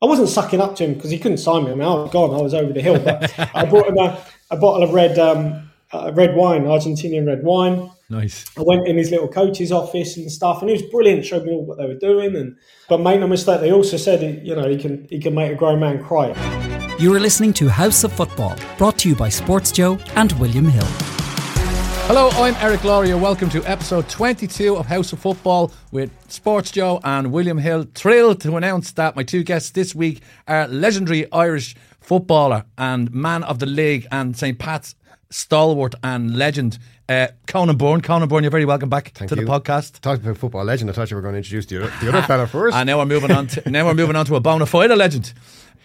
I wasn't sucking up to him because he couldn't sign me. I mean, I was gone. I was over the hill. But I bought him a, a bottle of red um, uh, red wine, Argentinian red wine. Nice. I went in his little coach's office and stuff, and he was brilliant. Showed me all what they were doing, and but make no mistake, they also said you know he can he can make a grown man cry. You are listening to House of Football, brought to you by Sports Joe and William Hill. Hello, I'm Eric Lalor. Welcome to episode 22 of House of Football with Sports Joe and William Hill. Thrilled to announce that my two guests this week are legendary Irish footballer and man of the league and St. Pat's stalwart and legend, uh, Conan Byrne. Conan Byrne, you're very welcome back Thank to you. the podcast. Talking about football legend, I thought you were going to introduce the other, the other fella first. And now we're moving on. To, now we're moving on to a bona fide legend.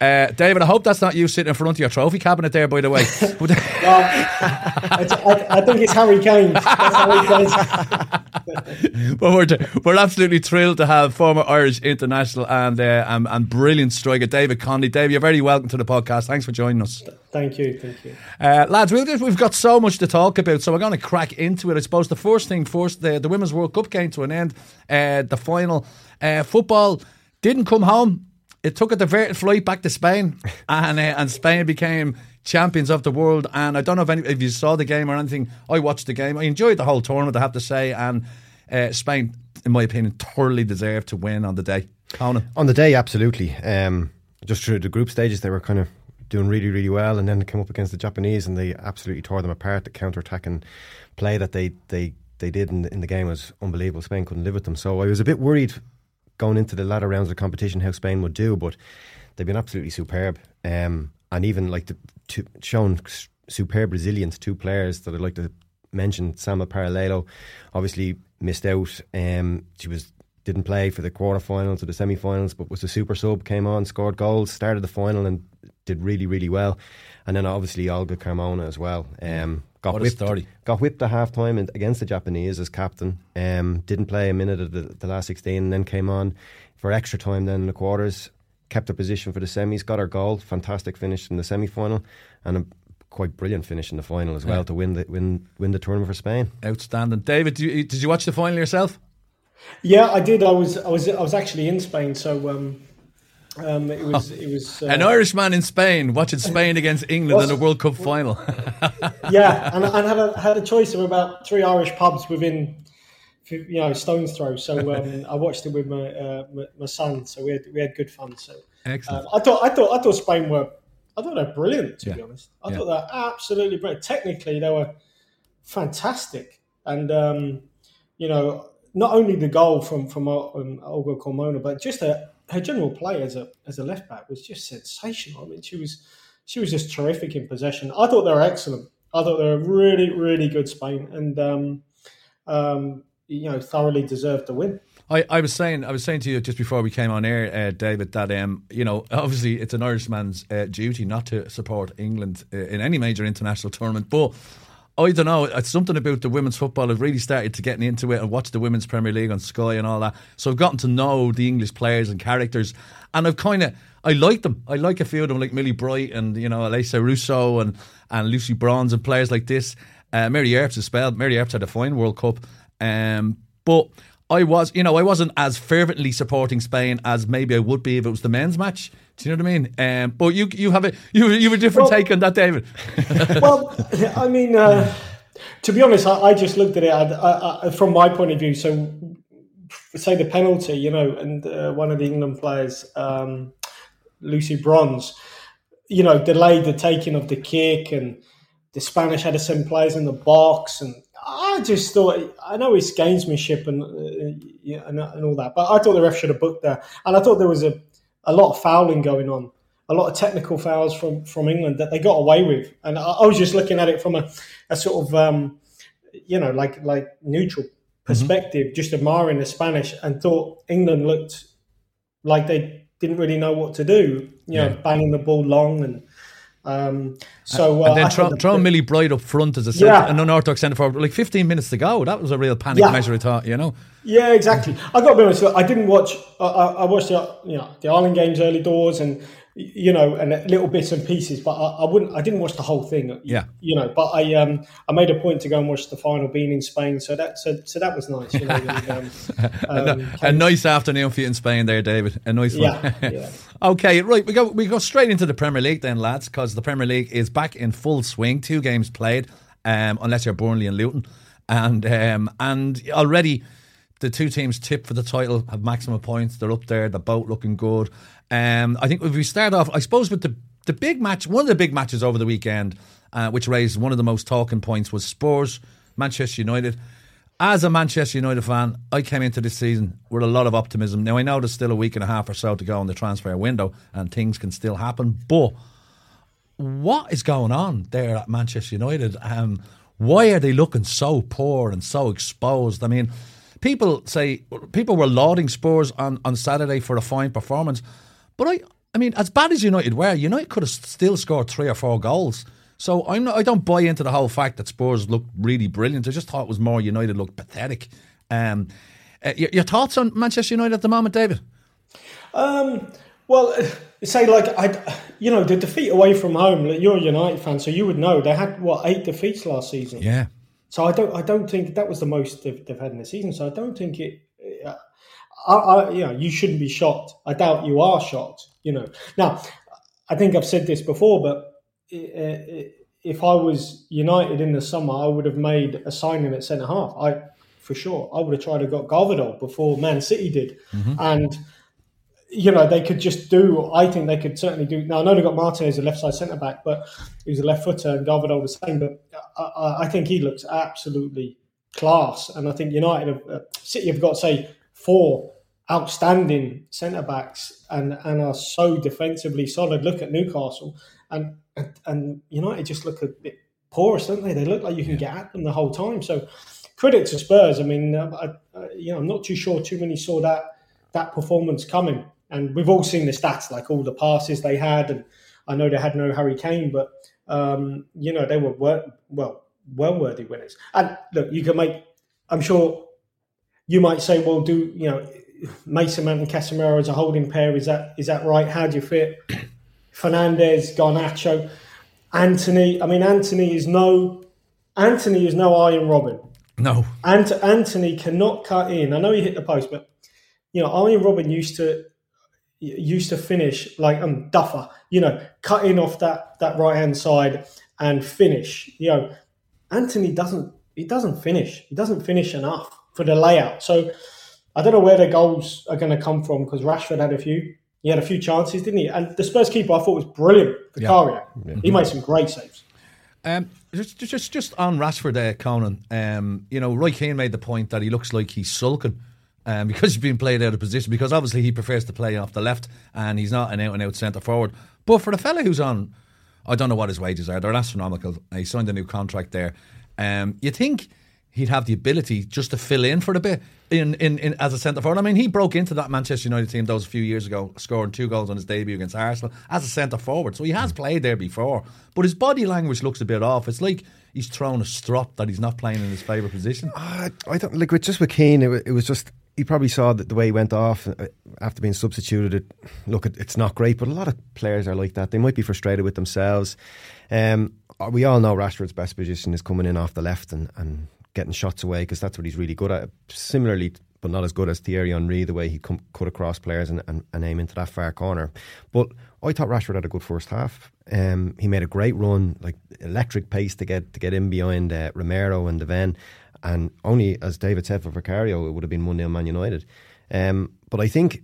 Uh, David, I hope that's not you sitting in front of your trophy cabinet there, by the way. Well, I, I, think it's Harry Kane. That's he but we're, we're absolutely thrilled to have former Irish international and, uh, and and brilliant striker David Connolly. Dave, you're very welcome to the podcast. Thanks for joining us. Thank you, thank you. Uh, lads, we've, we've got so much to talk about, so we're going to crack into it. I suppose the first thing first, the, the Women's World Cup came to an end. Uh, the final uh, football didn't come home. It took a diverted flight back to Spain, and uh, and Spain became champions of the world. And I don't know if, any, if you saw the game or anything. I watched the game. I enjoyed the whole tournament, I have to say. And uh, Spain, in my opinion, totally deserved to win on the day. Conan. On the day, absolutely. Um, just through the group stages, they were kind of doing really, really well, and then they came up against the Japanese, and they absolutely tore them apart. The counter-attacking play that they they they did in the, in the game was unbelievable. Spain couldn't live with them, so I was a bit worried going into the latter rounds of competition how Spain would do, but they've been absolutely superb, um, and even like the two, shown superb resilience. Two players that I'd like to mention: Salma Paralluelo, obviously missed out. Um, she was didn't play for the quarterfinals or the semi-finals, but was a super sub. Came on, scored goals, started the final, and did really, really well. And then obviously Olga Carmona as well. Um, got What whipped, story. got whipped at half time against the Japanese as captain. Um, didn't play a minute of the, the last 16 and then came on for extra time then in the quarters. Kept her position for the semis, got her goal. Fantastic finish in the semi final and a quite brilliant finish in the final as well Yeah. to win the win win the tournament for Spain. Outstanding. David, did you, did you watch the final yourself? Yeah, I did. I was, I was, I was actually in Spain, so um, um, it was, it was. Uh, An Irishman in Spain watching Spain against England in a World Cup final. yeah, and, and had a had a choice of about three Irish pubs within, you know, stones throw. So um, I watched it with my, uh, my my son. So we had we had good fun. So Excellent. um, I thought I thought I thought Spain were I thought they're brilliant to Yeah. be honest. I Yeah. thought they're absolutely brilliant. Technically, they were fantastic, and um, you know, not only the goal from from um, Olga Carmona, but just her, her general play as a as a left back was just sensational. I mean, she was she was just terrific in possession. I thought they were excellent. I thought they were really really good Spain, and um, um, you know, thoroughly deserved the win. I, I was saying I was saying to you just before we came on air, uh, David, that um, you know obviously it's an Irishman's uh, duty not to support England uh, in any major international tournament, but I don't know. It's something about the women's football. I've really started to getting into it and watch the women's Premier League on Sky and all that. So I've gotten to know the English players and characters, and I've kind of I like them. I like a few of them, like Millie Bright and you know Alessia Russo and and Lucy Bronze and players like this. Uh, Mary Earps as well. Mary Earps had a fine World Cup, um, but I was, you know, I wasn't as fervently supporting Spain as maybe I would be if it was the men's match. Do you know what I mean? Um, but you, you have a you, you have a different Well- take on that, David. well, I mean, uh, to be honest, I, I just looked at it I, I, from my point of view. So, say the penalty, you know, and uh, one of the England players, um, Lucy Bronze, you know, delayed the taking of the kick, and the Spanish had send players in the box, and I just thought, I know it's gamesmanship and uh, yeah, and, and all that, but I thought the ref should have booked that, and I thought there was a, a lot of fouling going on a lot of technical fouls from, from England that they got away with. And I, I was just looking at it from a, a sort of, um, you know, like like neutral perspective, just admiring the Spanish and thought England looked like they didn't really know what to do, you know, banging the ball long. And um, so. Uh, and then I throw, Millie Bright up front as a centre, Yeah. an unorthodox centre forward, like 15 minutes to go. That was a real panic Yeah. measure, I thought, you know. Yeah, exactly. I got to be honest. look, I didn't watch. I, I I watched the you know the Ireland games early doors, and you know, and little bits and pieces. But I, I, wouldn't. I didn't watch the whole thing. Yeah, you know. But I um I made a point to go and watch the final, being in Spain. So that so, so that was nice. You know, and, um, um, a, a, nice afternoon for you in Spain, there, David. A nice one. Yeah. yeah. okay, right. We go we go straight into the Premier League then, lads, because the Premier League is back in full swing. Two games played, um, unless you're Burnley and Luton, and um, and already the two teams tipped for the title have maximum points. They're up there. The boat looking good. Um, I think if we start off, I suppose with the the big match, one of the big matches over the weekend, uh, which raised one of the most talking points, was Spurs Manchester United. As a Manchester United fan, I came into this season with a lot of optimism. Now I know there's still a week and a half or so to go in the transfer window, and things can still happen. But what is going on there at Manchester United? Um, why are they looking so poor and so exposed? I mean, people say people were lauding Spurs on, on Saturday for a fine performance, but I I mean, as bad as United were, United could have still scored three or four goals. So I'm not, I don't buy into the whole fact that Spurs looked really brilliant. I just thought it was more United looked pathetic. Um, uh, your, your, thoughts on Manchester United at the moment, David? Um, well, say like I, you know, the defeat away from home. You're a United fan, so you would know they had what eight defeats last season. Yeah. So I don't, I don't think that was the most they've, they've had in the season. So I don't think it. I, I, you know, you shouldn't be shocked. I doubt you are shocked. You know, now I think I've said this before, but if I was United in the summer, I would have made a signing at centre half. I, for sure, I would have tried to got Gvardiol before Man City did, mm-hmm. and you know, they could just do. I think they could certainly do. Now I know they got Martinez, a left side centre back, but he's a left footer, and Gvardiol the same. But I, I, think he looks absolutely class, and I think United, have, uh, City have got say four outstanding centre backs, and and are so defensively solid. Look at Newcastle, and and, and United just look a bit porous, don't they? They look like you can get at them the whole time. So credit to Spurs. I mean, I, I, you know, I'm not too sure too many saw that that performance coming. And we've all seen the stats, like all the passes they had, and I know they had no Harry Kane, but um, you know they were well, well worthy winners. And look, you can make. I'm sure you might say, well, do you know Mason Mount and Casemiro as a holding pair? Is that is that right? How do you fit Fernandes, Garnacho, Antony? I mean, Antony is no Antony is no Arjen Robben. No, Ant- Antony cannot cut in. I know he hit the post, but you know, Arjen Robben used to used to finish like um Duffer, you know, cutting off that that right hand side and finish. You know, Antony doesn't he doesn't finish. He doesn't finish enough for the layout. So I don't know where the goals are going to come from because Rashford had a few. He had a few chances, didn't he? And the Spurs keeper I thought was brilliant, Vicario. Yeah. He made some great saves. Um, just, just, just on Rashford, there, Conan. Um, you know, Roy Keane made the point that he looks like he's sulking um, because he's being played out of position. Because obviously he prefers to play off the left, and he's not an out and out centre forward. But for the fella who's on, I don't know what his wages are. They're astronomical. He signed a new contract there. Um, you think he'd have the ability just to fill in for a bit in, in, in as a centre forward. I mean, he broke into that Manchester United team those a few years ago, scoring two goals on his debut against Arsenal as a centre forward. So he has played there before, but his body language looks a bit off. It's like he's thrown a strop that he's not playing in his favourite position. Uh, I don't like with just with Keane. It, it was just he probably saw that the way he went off uh, after being substituted. It, look, it, it's not great, but a lot of players are like that. They might be frustrated with themselves. Um, we all know Rashford's best position is coming in off the left and, and getting shots away because that's what he's really good at. Similarly, but not as good as Thierry Henry, the way he come, cut across players and, and, and, aim into that far corner. But I thought Rashford had a good first half. Um, he made a great run, like electric pace to get to get in behind uh, Romero and Devin. And only, as David said for Vicario, it would have been 1 0 Man United. Um, but I think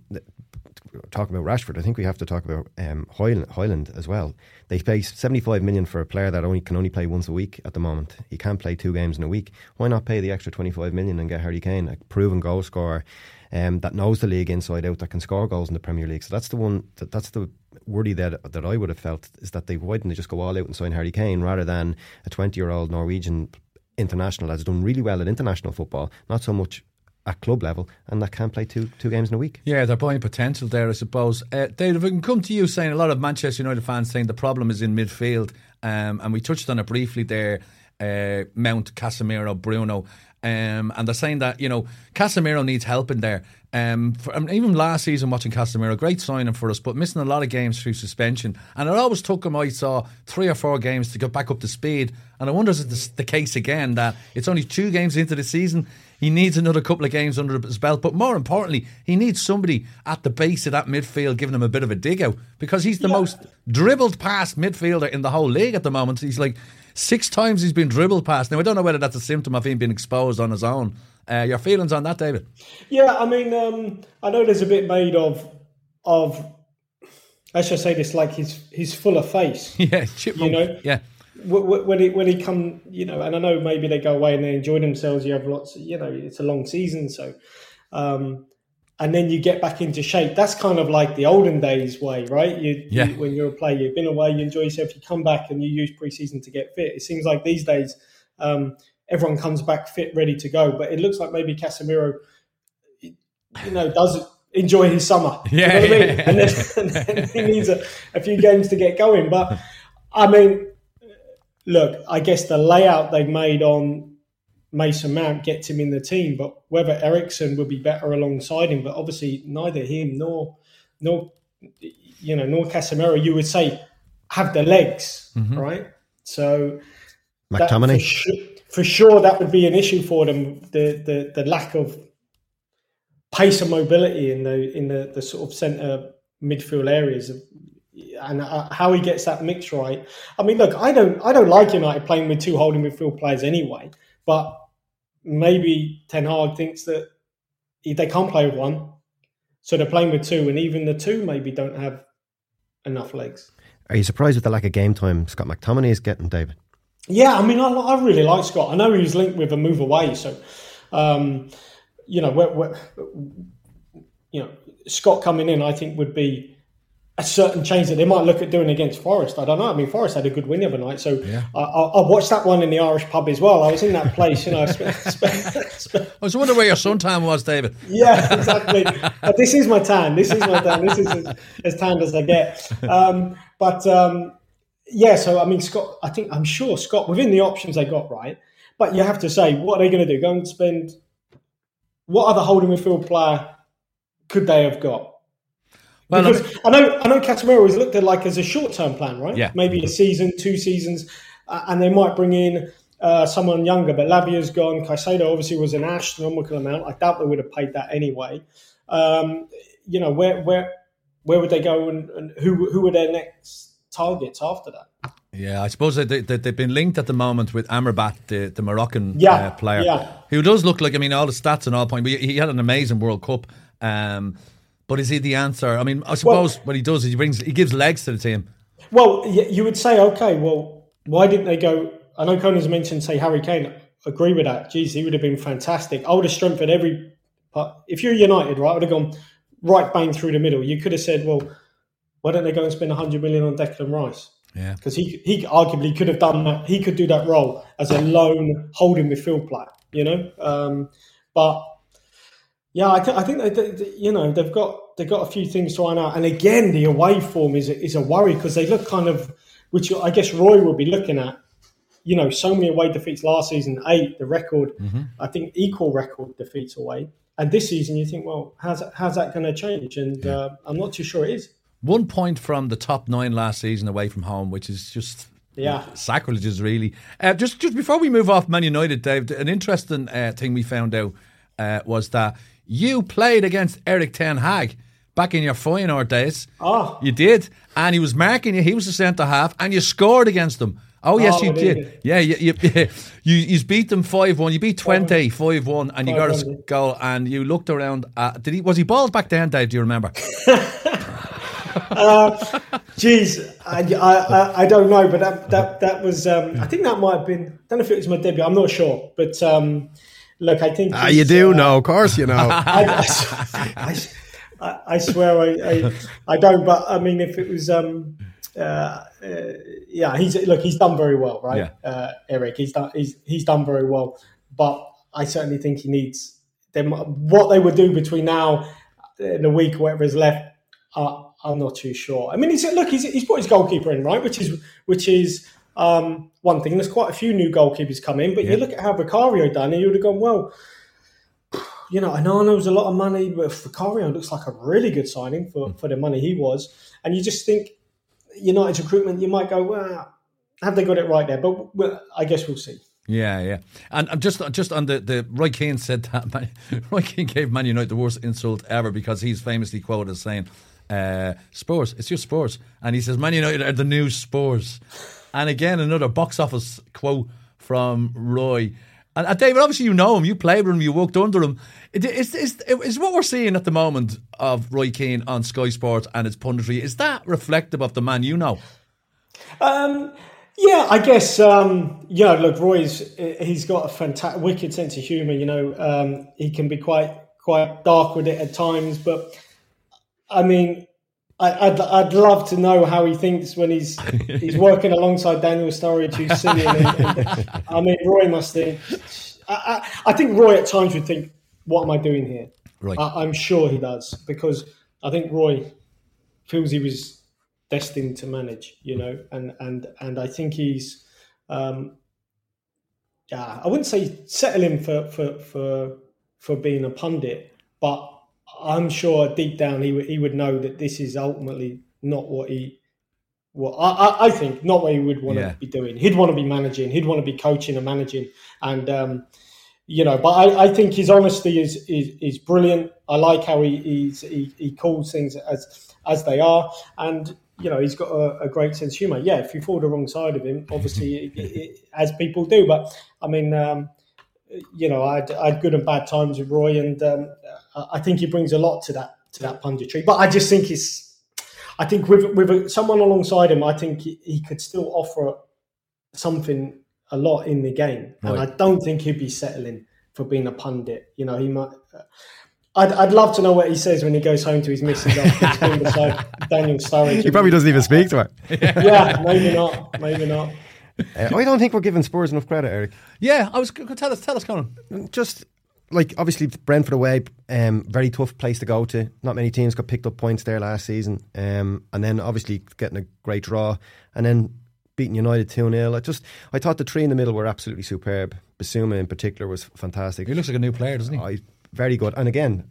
talking about Rashford, I think we have to talk about um, Højlund, Højlund as well. They pay 75 million for a player that only can only play once a week at the moment. He can't play two games in a week. Why not pay the extra 25 million and get Harry Kane, a proven goal scorer um, that knows the league inside out, that can score goals in the Premier League? So that's the one. That, that's the worry that that I would have felt is that they why didn't they just go all out and sign Harry Kane rather than a 20 year old Norwegian international that's done really well at international football, not so much at club level and that can't play two two games in a week. Yeah, they're buying potential there, I suppose. Uh, David, we can come to you saying a lot of Manchester United fans saying the problem is in midfield, um, and we touched on it briefly there. Uh, Mount, Casemiro, Bruno. Um, and they're saying that you know Casemiro needs help in there. Um, for, I mean, even last season, watching Casemiro, great signing for us, but missing a lot of games through suspension. And it always took him, I saw, three or four games to get back up to speed. And I wonder if it's the case again that it's only two games into the season. He needs another couple of games under his belt. But more importantly, he needs somebody at the base of that midfield giving him a bit of a dig out because he's the yeah. most dribbled past midfielder in the whole league at the moment. He's like six times he's been dribbled past. Now, I don't know whether that's a symptom of him being exposed on his own. Uh, your feelings on that, David? Yeah, I mean, um, I know there's a bit made of of. I should say this like he's he's full of face. Yeah, chipmunk. You know, yeah when he when he come, you know, and I know maybe they go away and they enjoy themselves. You have lots, you know, it's a long season, so, um, and then you get back into shape. That's kind of like the olden days way, right? You, yeah. You, when you're a player, you've been away, you enjoy yourself, you come back and you use preseason to get fit. It seems like these days, um, everyone comes back fit, ready to go. But it looks like maybe Casemiro, you know, does enjoy his summer. Yeah, you know I mean? and, then, and, then, he needs a, a few games to get going. But I mean look, I guess the layout they've made on Mason Mount gets him in the team, but whether Eriksen would be better alongside him, but obviously neither him nor nor you know nor Casemiro, you would say have the legs, mm-hmm. right? So McTominay. For sure, for sure, that would be an issue for them. The the the lack of pace and mobility in the in the, the sort of centre midfield areas and uh, how he gets that mix right. I mean, look, I don't, I don't like United playing with two holding midfield players anyway, but maybe Ten Hag thinks that they can't play with one, so they're playing with two, and even the two maybe don't have enough legs. Are you surprised with the lack of game time Scott McTominay is getting, David? Yeah, I mean, I, I really like Scott. I know he's linked with a move away, so um, you know, we're, we're, you know, Scott coming in, I think would be a certain change that they might look at doing against Forest. I don't know. I mean, Forest had a good win the other night, so yeah. I, I, watched that one in the Irish pub as well. I was in that place, you know. I was wondering where your suntan was, David. Yeah, exactly. but this is my tan. This is my tan. This is as, as tanned as I get. Um, but um, yeah, so I mean, Scott. I think I'm sure Scott within the options they got right. But you have to say, what are they going to do? Go and spend. What other holding midfield player could they have got? Well, because I know I know Casemiro was looked at like as a short term plan, right? Yeah. Maybe a season, two seasons, uh, and they might bring in uh, someone younger. But Lavia's gone. Caicedo obviously was an astronomical amount. I doubt they would have paid that anyway. Um, you know, where where where would they go, and, and who who are their next targets after that? Yeah, I suppose they, they, they've been linked at the moment with Amrabat, the, the Moroccan yeah, uh, player, yeah. who does look like, I mean, all the stats and all point, but he had an amazing World Cup. Um, but is he the answer? I mean, I suppose well, what he does is he brings he gives legs to the team. Well, you would say, okay, well, why didn't they go? I know Conan's mentioned, say, Harry Kane. Agree with that. Geez, he would have been fantastic. I would have strengthened every. But if you're United, right, I would have gone right bang through the middle. You could have said, well, why don't they go and spend 100 million on Declan Rice? Yeah, because he he arguably could have done that. He could do that role as a lone holding midfield player. You know, um, but yeah, I, th- I think they, they, you know they've got they've got a few things to iron out, and again, the away form is a, is a worry because they look kind of, which I guess Roy will be looking at. You know, so many away defeats last season, eight, the record, mm-hmm. I think equal record defeats away, and this season you think, well, how's that, how's that going to change? And yeah. uh, I'm not too sure it is. One point from the top nine last season away from home, which is just yeah, sacrilegious, really. Uh, just just before we move off Man United, Dave, an interesting uh, thing we found out uh, was that you played against Eric Ten Hag back in your Feyenoord days. Oh. You did. And he was marking you. He was the centre half. And you scored against him. Oh, yes, oh, you did. Yeah, you, you, you, you beat them 5 1. You beat Twente 5 1, and you got a goal. And you looked around. At, did he Was he bald back then, Dave? Do you remember? uh, geez, I, I, I, don't know, but that that that was. Um, I think that might have been. I don't know if it was my debut. I'm not sure, but um, Look, I think. Ah, you do uh, know, of course, you know. I, I, I, I, swear I, I, don't, but I mean, if it was. Um, uh, uh, yeah, he's look. He's done very well, right, yeah. uh, Eric? He's done. He's he's done very well, but I certainly think he needs them. What they would do between now and a week, or whatever is left, uh, I'm not too sure. I mean, he's look. He's, he's put his goalkeeper in, right, which is which is Um, one thing, there's quite a few new goalkeepers come in, but Yeah. you look at how Vicario done, and you would have gone, well, you know, I know it was a lot of money, but Vicario looks like a really good signing for, for the money he was. And you just think United's recruitment, you might go, well, have they got it right there? But well, I guess we'll see. Yeah, yeah, and I'm just just on the the Roy Keane said that Man, Roy Keane gave Man United the worst insult ever because he's famously quoted as saying, uh, "Spurs, it's just Spurs," and he says Man United are the new Spurs. And again, another box office quote from Roy. And, and David, obviously you know him, you played with him, you worked under him. Is, is, is what we're seeing at the moment of Roy Keane on Sky Sports and its punditry, is that reflective of the man you know? Um, yeah, I guess. Um, yeah, look, Roy's he's got a fantastic, wicked sense of humour. You know, um, he can be quite quite dark with it at times, but I mean, I, I'd I'd love to know how he thinks when he's he's working alongside Daniel Sturridge, who's silly. And, and, I mean, Roy must think. I, I, I think Roy at times would think, "What am I doing here?" Right. I, I'm sure he does because I think Roy feels he was destined to manage, you know, and and and I think he's, um, yeah, I wouldn't say settling for for for for being a pundit, but I'm sure deep down he would he would know that this is ultimately not what he. Well, I, I- think not what he would want Yeah. to be doing. He'd want to be managing. He'd want to be coaching and managing. And um, you know, but I, I think his honesty is, is is brilliant. I like how he he's, he he calls things as as they are, and you know he's got a, a great sense of humour. Yeah, if you fall the wrong side of him, obviously, it, it, as people do. But I mean, um, you know, I had, I had good and bad times with Roy, and um, I I think he brings a lot to that to that punditry. But I just think it's, I think with with someone alongside him, I think he, he could still offer something a lot in the game, and I don't think he'd be settling for being a pundit. You know, he might. I'd, I'd love to know what he says when he goes home to his missus after he's been beside Daniel Sturridge. He probably doesn't even speak to her. Yeah, maybe not. Maybe not. Uh, I don't think we're giving Spurs enough credit, Eric. Yeah, I was tell us, tell us, Conan. just like obviously Brentford away, um, very tough place to go to. Not many teams got picked up points there last season, um, and then obviously getting a great draw, and then beating United two 0 I just I thought the three in the middle were absolutely superb. Bissouma in particular was fantastic. He looks like a new player, doesn't he? I, very good, and again.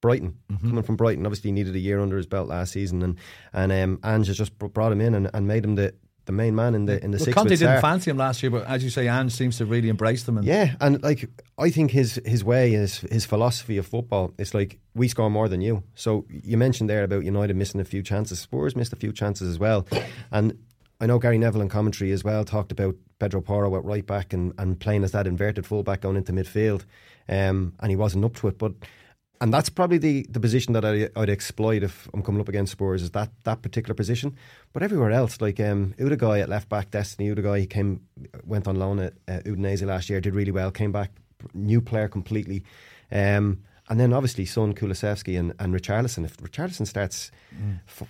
Brighton coming from Brighton, obviously he needed a year under his belt last season, and and um, Ange has just brought him in and, and made him the, the main man in the in the Well, six. Conte didn't fancy him last year, but as you say, Ange seems to really embrace them. And Yeah, and like I think his his way, is his philosophy of football, it's like we score more than you. So you mentioned there about United missing a few chances. Spurs missed a few chances as well, and I know Gary Neville in commentary as well talked about Pedro Porro at right back and, and playing as that inverted fullback going into midfield, um, and he wasn't up to it, but. And that's probably the, the position that I, I'd exploit if I'm coming up against Spurs is that, that particular position. But everywhere else, like um, Udogie at left back, Destiny Udogie, he came went on loan at uh, Udinese last year, did really well, came back, new player completely. Um, and then obviously Son, Kulusevski and, and Richarlison. If Richarlison starts f-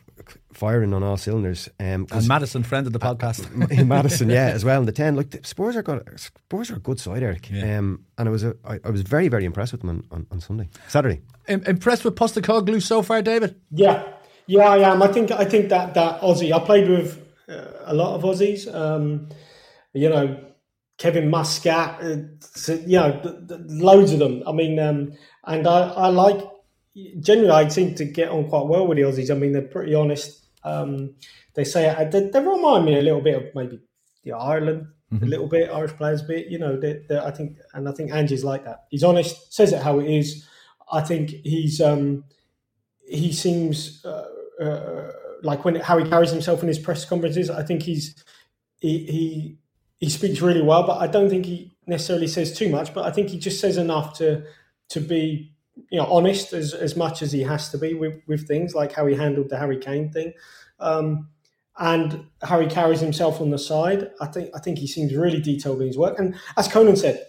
firing on all cylinders, um, 'cause and Maddison, friend of the podcast. in Maddison, yeah, as well in the ten. Look, the Spurs are got Spurs are a good side, Eric. Yeah. Um, and I was a, I, I was very very impressed with them on, on, on Sunday, Saturday. Im- impressed with Postecoglou so far, David? Yeah, yeah, I am. I think I think that that Aussie. I played with uh, a lot of Aussies. Um, you know, Kevin Muscat. Uh, you know, loads of them. I mean, um, and I, I like. Generally, I seem to get on quite well with the Aussies. I mean, they're pretty honest. Um, they say uh, they, they remind me a little bit of maybe the Ireland. A little bit Irish players, bit you know. They, they, I think, and I think Angie's like that. He's honest, says it how it is. I think he's um, he seems uh, uh, like when how he carries himself in his press conferences. I think he's he, he he speaks really well, but I don't think he necessarily says too much. But I think he just says enough to to be you know honest as as much as he has to be with with things like how he handled the Harry Kane thing. Um, and how he carries himself on the side, I think I think he seems really detailed in his work. And as Conan said,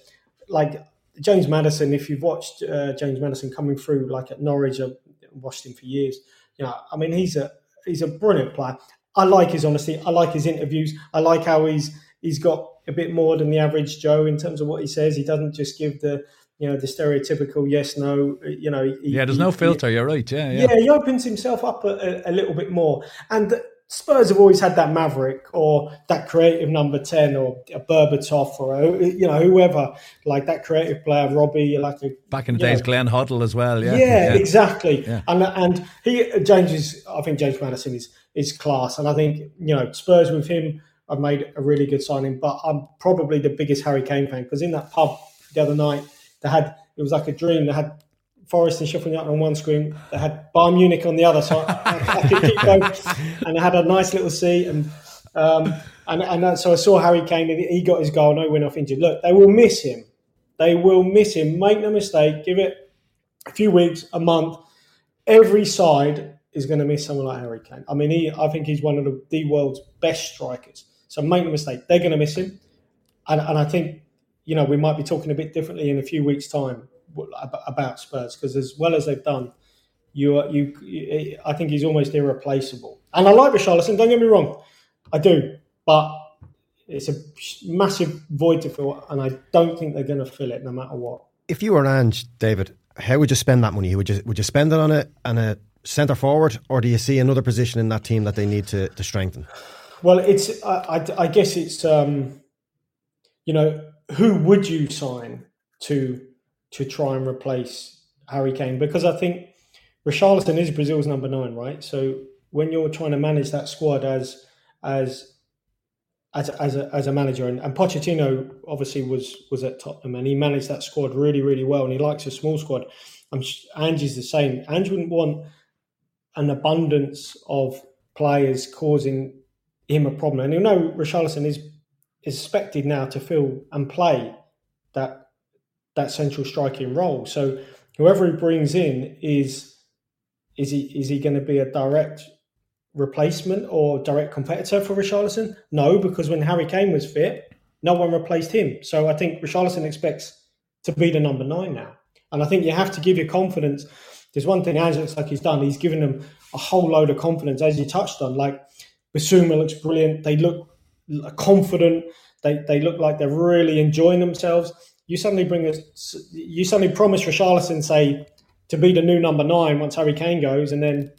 like James Maddison, if you've watched uh, James Maddison coming through, like at Norwich, I've watched him for years. You know, I mean, he's a he's a brilliant player. I like his honesty. I like his interviews. I like how he's he's got a bit more than the average Joe in terms of what he says. He doesn't just give the you know the stereotypical yes no. You know, he, Yeah, there's he- no he- filter. You're right. Yeah, yeah. yeah, he opens himself up a, a, little bit more. And Spurs have always had that maverick or that creative number ten or a Berbatov or a, you know whoever like that creative player Robbie like a, back in the days know, Glenn Hoddle as well yeah yeah, yeah. exactly yeah. and and he James is I think James Maddison is is class and I think you know Spurs with him I've made a really good signing but I'm probably the biggest Harry Kane fan because in that pub the other night they had it was like a dream they had Forest and Sheffield United on one screen. They had Bayern Munich on the other, so I, I could keep going. And they had a nice little seat, and um, and and so I saw Harry Kane, and he got his goal. No, went off injured. Look, they will miss him. They will miss him. Make no mistake. Give it a few weeks, a month. Every side is going to miss someone like Harry Kane. I mean, he, I think he's one of the, the world's best strikers. So make no mistake, they're going to miss him. And, and I think, you know, we might be talking a bit differently in a few weeks' time about Spurs because as well as they've done, you you. I think he's almost irreplaceable. And I like Richarlison. Don't get me wrong, I do, but it's a massive void to fill, and I don't think they're going to fill it no matter what. If you were Ange, David, how would you spend that money? Would you would you spend it on a on a centre forward, or do you see another position in that team that they need to, to strengthen? Well, it's I, I, I guess it's um, you know who would you sign to to try and replace Harry Kane because I think Richarlison is Brazil's number nine, right? So when you're trying to manage that squad as as as as a, as a manager, and, and Pochettino obviously was was at Tottenham, and he managed that squad really really well, and he likes a small squad. I'm Angie's the same. Ange wouldn't want an abundance of players causing him a problem, and you know Richarlison is is expected now to fill and play that that central striking role. So whoever he brings in is is he is he going to be a direct replacement or direct competitor for Richarlison? No, because when Harry Kane was fit, no one replaced him. So I think Richarlison expects to be the number nine now. And I think you have to give your confidence. There's one thing Ange looks like he's done. He's given them a whole load of confidence, as you touched on. Like Bissouma looks brilliant. They look confident. They, they look like they're really enjoying themselves you suddenly bring this, you suddenly promise Richarlison, say, to be the new number nine once Harry Kane goes, and then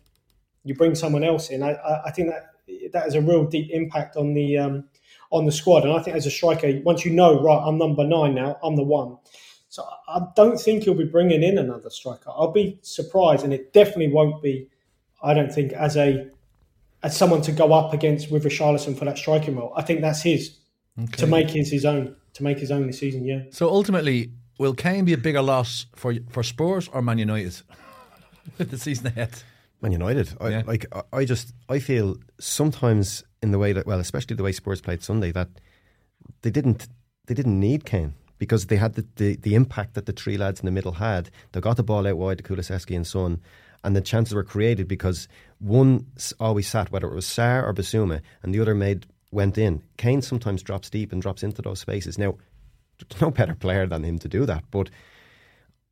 you bring someone else in. I, I think that that has a real deep impact on the um, on the squad. And I think as a striker, once you know, right, I'm number nine now, I'm the one. So I don't think he'll be bringing in another striker. I'll be surprised, and it definitely won't be. I don't think as a as someone to go up against with Richarlison for that striking role. I think that's his okay. to make his his own to make his own this season. Yeah. So ultimately, will Kane be a bigger loss for for Spurs or Man United with the season ahead? Man United. I, yeah. Like I just I feel sometimes in the way that well, especially the way Spurs played Sunday, that they didn't they didn't need Kane because they had the, the, the impact that the three lads in the middle had. They got the ball out wide to Kulusevski and Son, and the chances were created because one always sat, whether it was Sarr or Bissouma, and the other made went in. Kane sometimes drops deep and drops into those spaces. Now, there's no better player than him to do that, but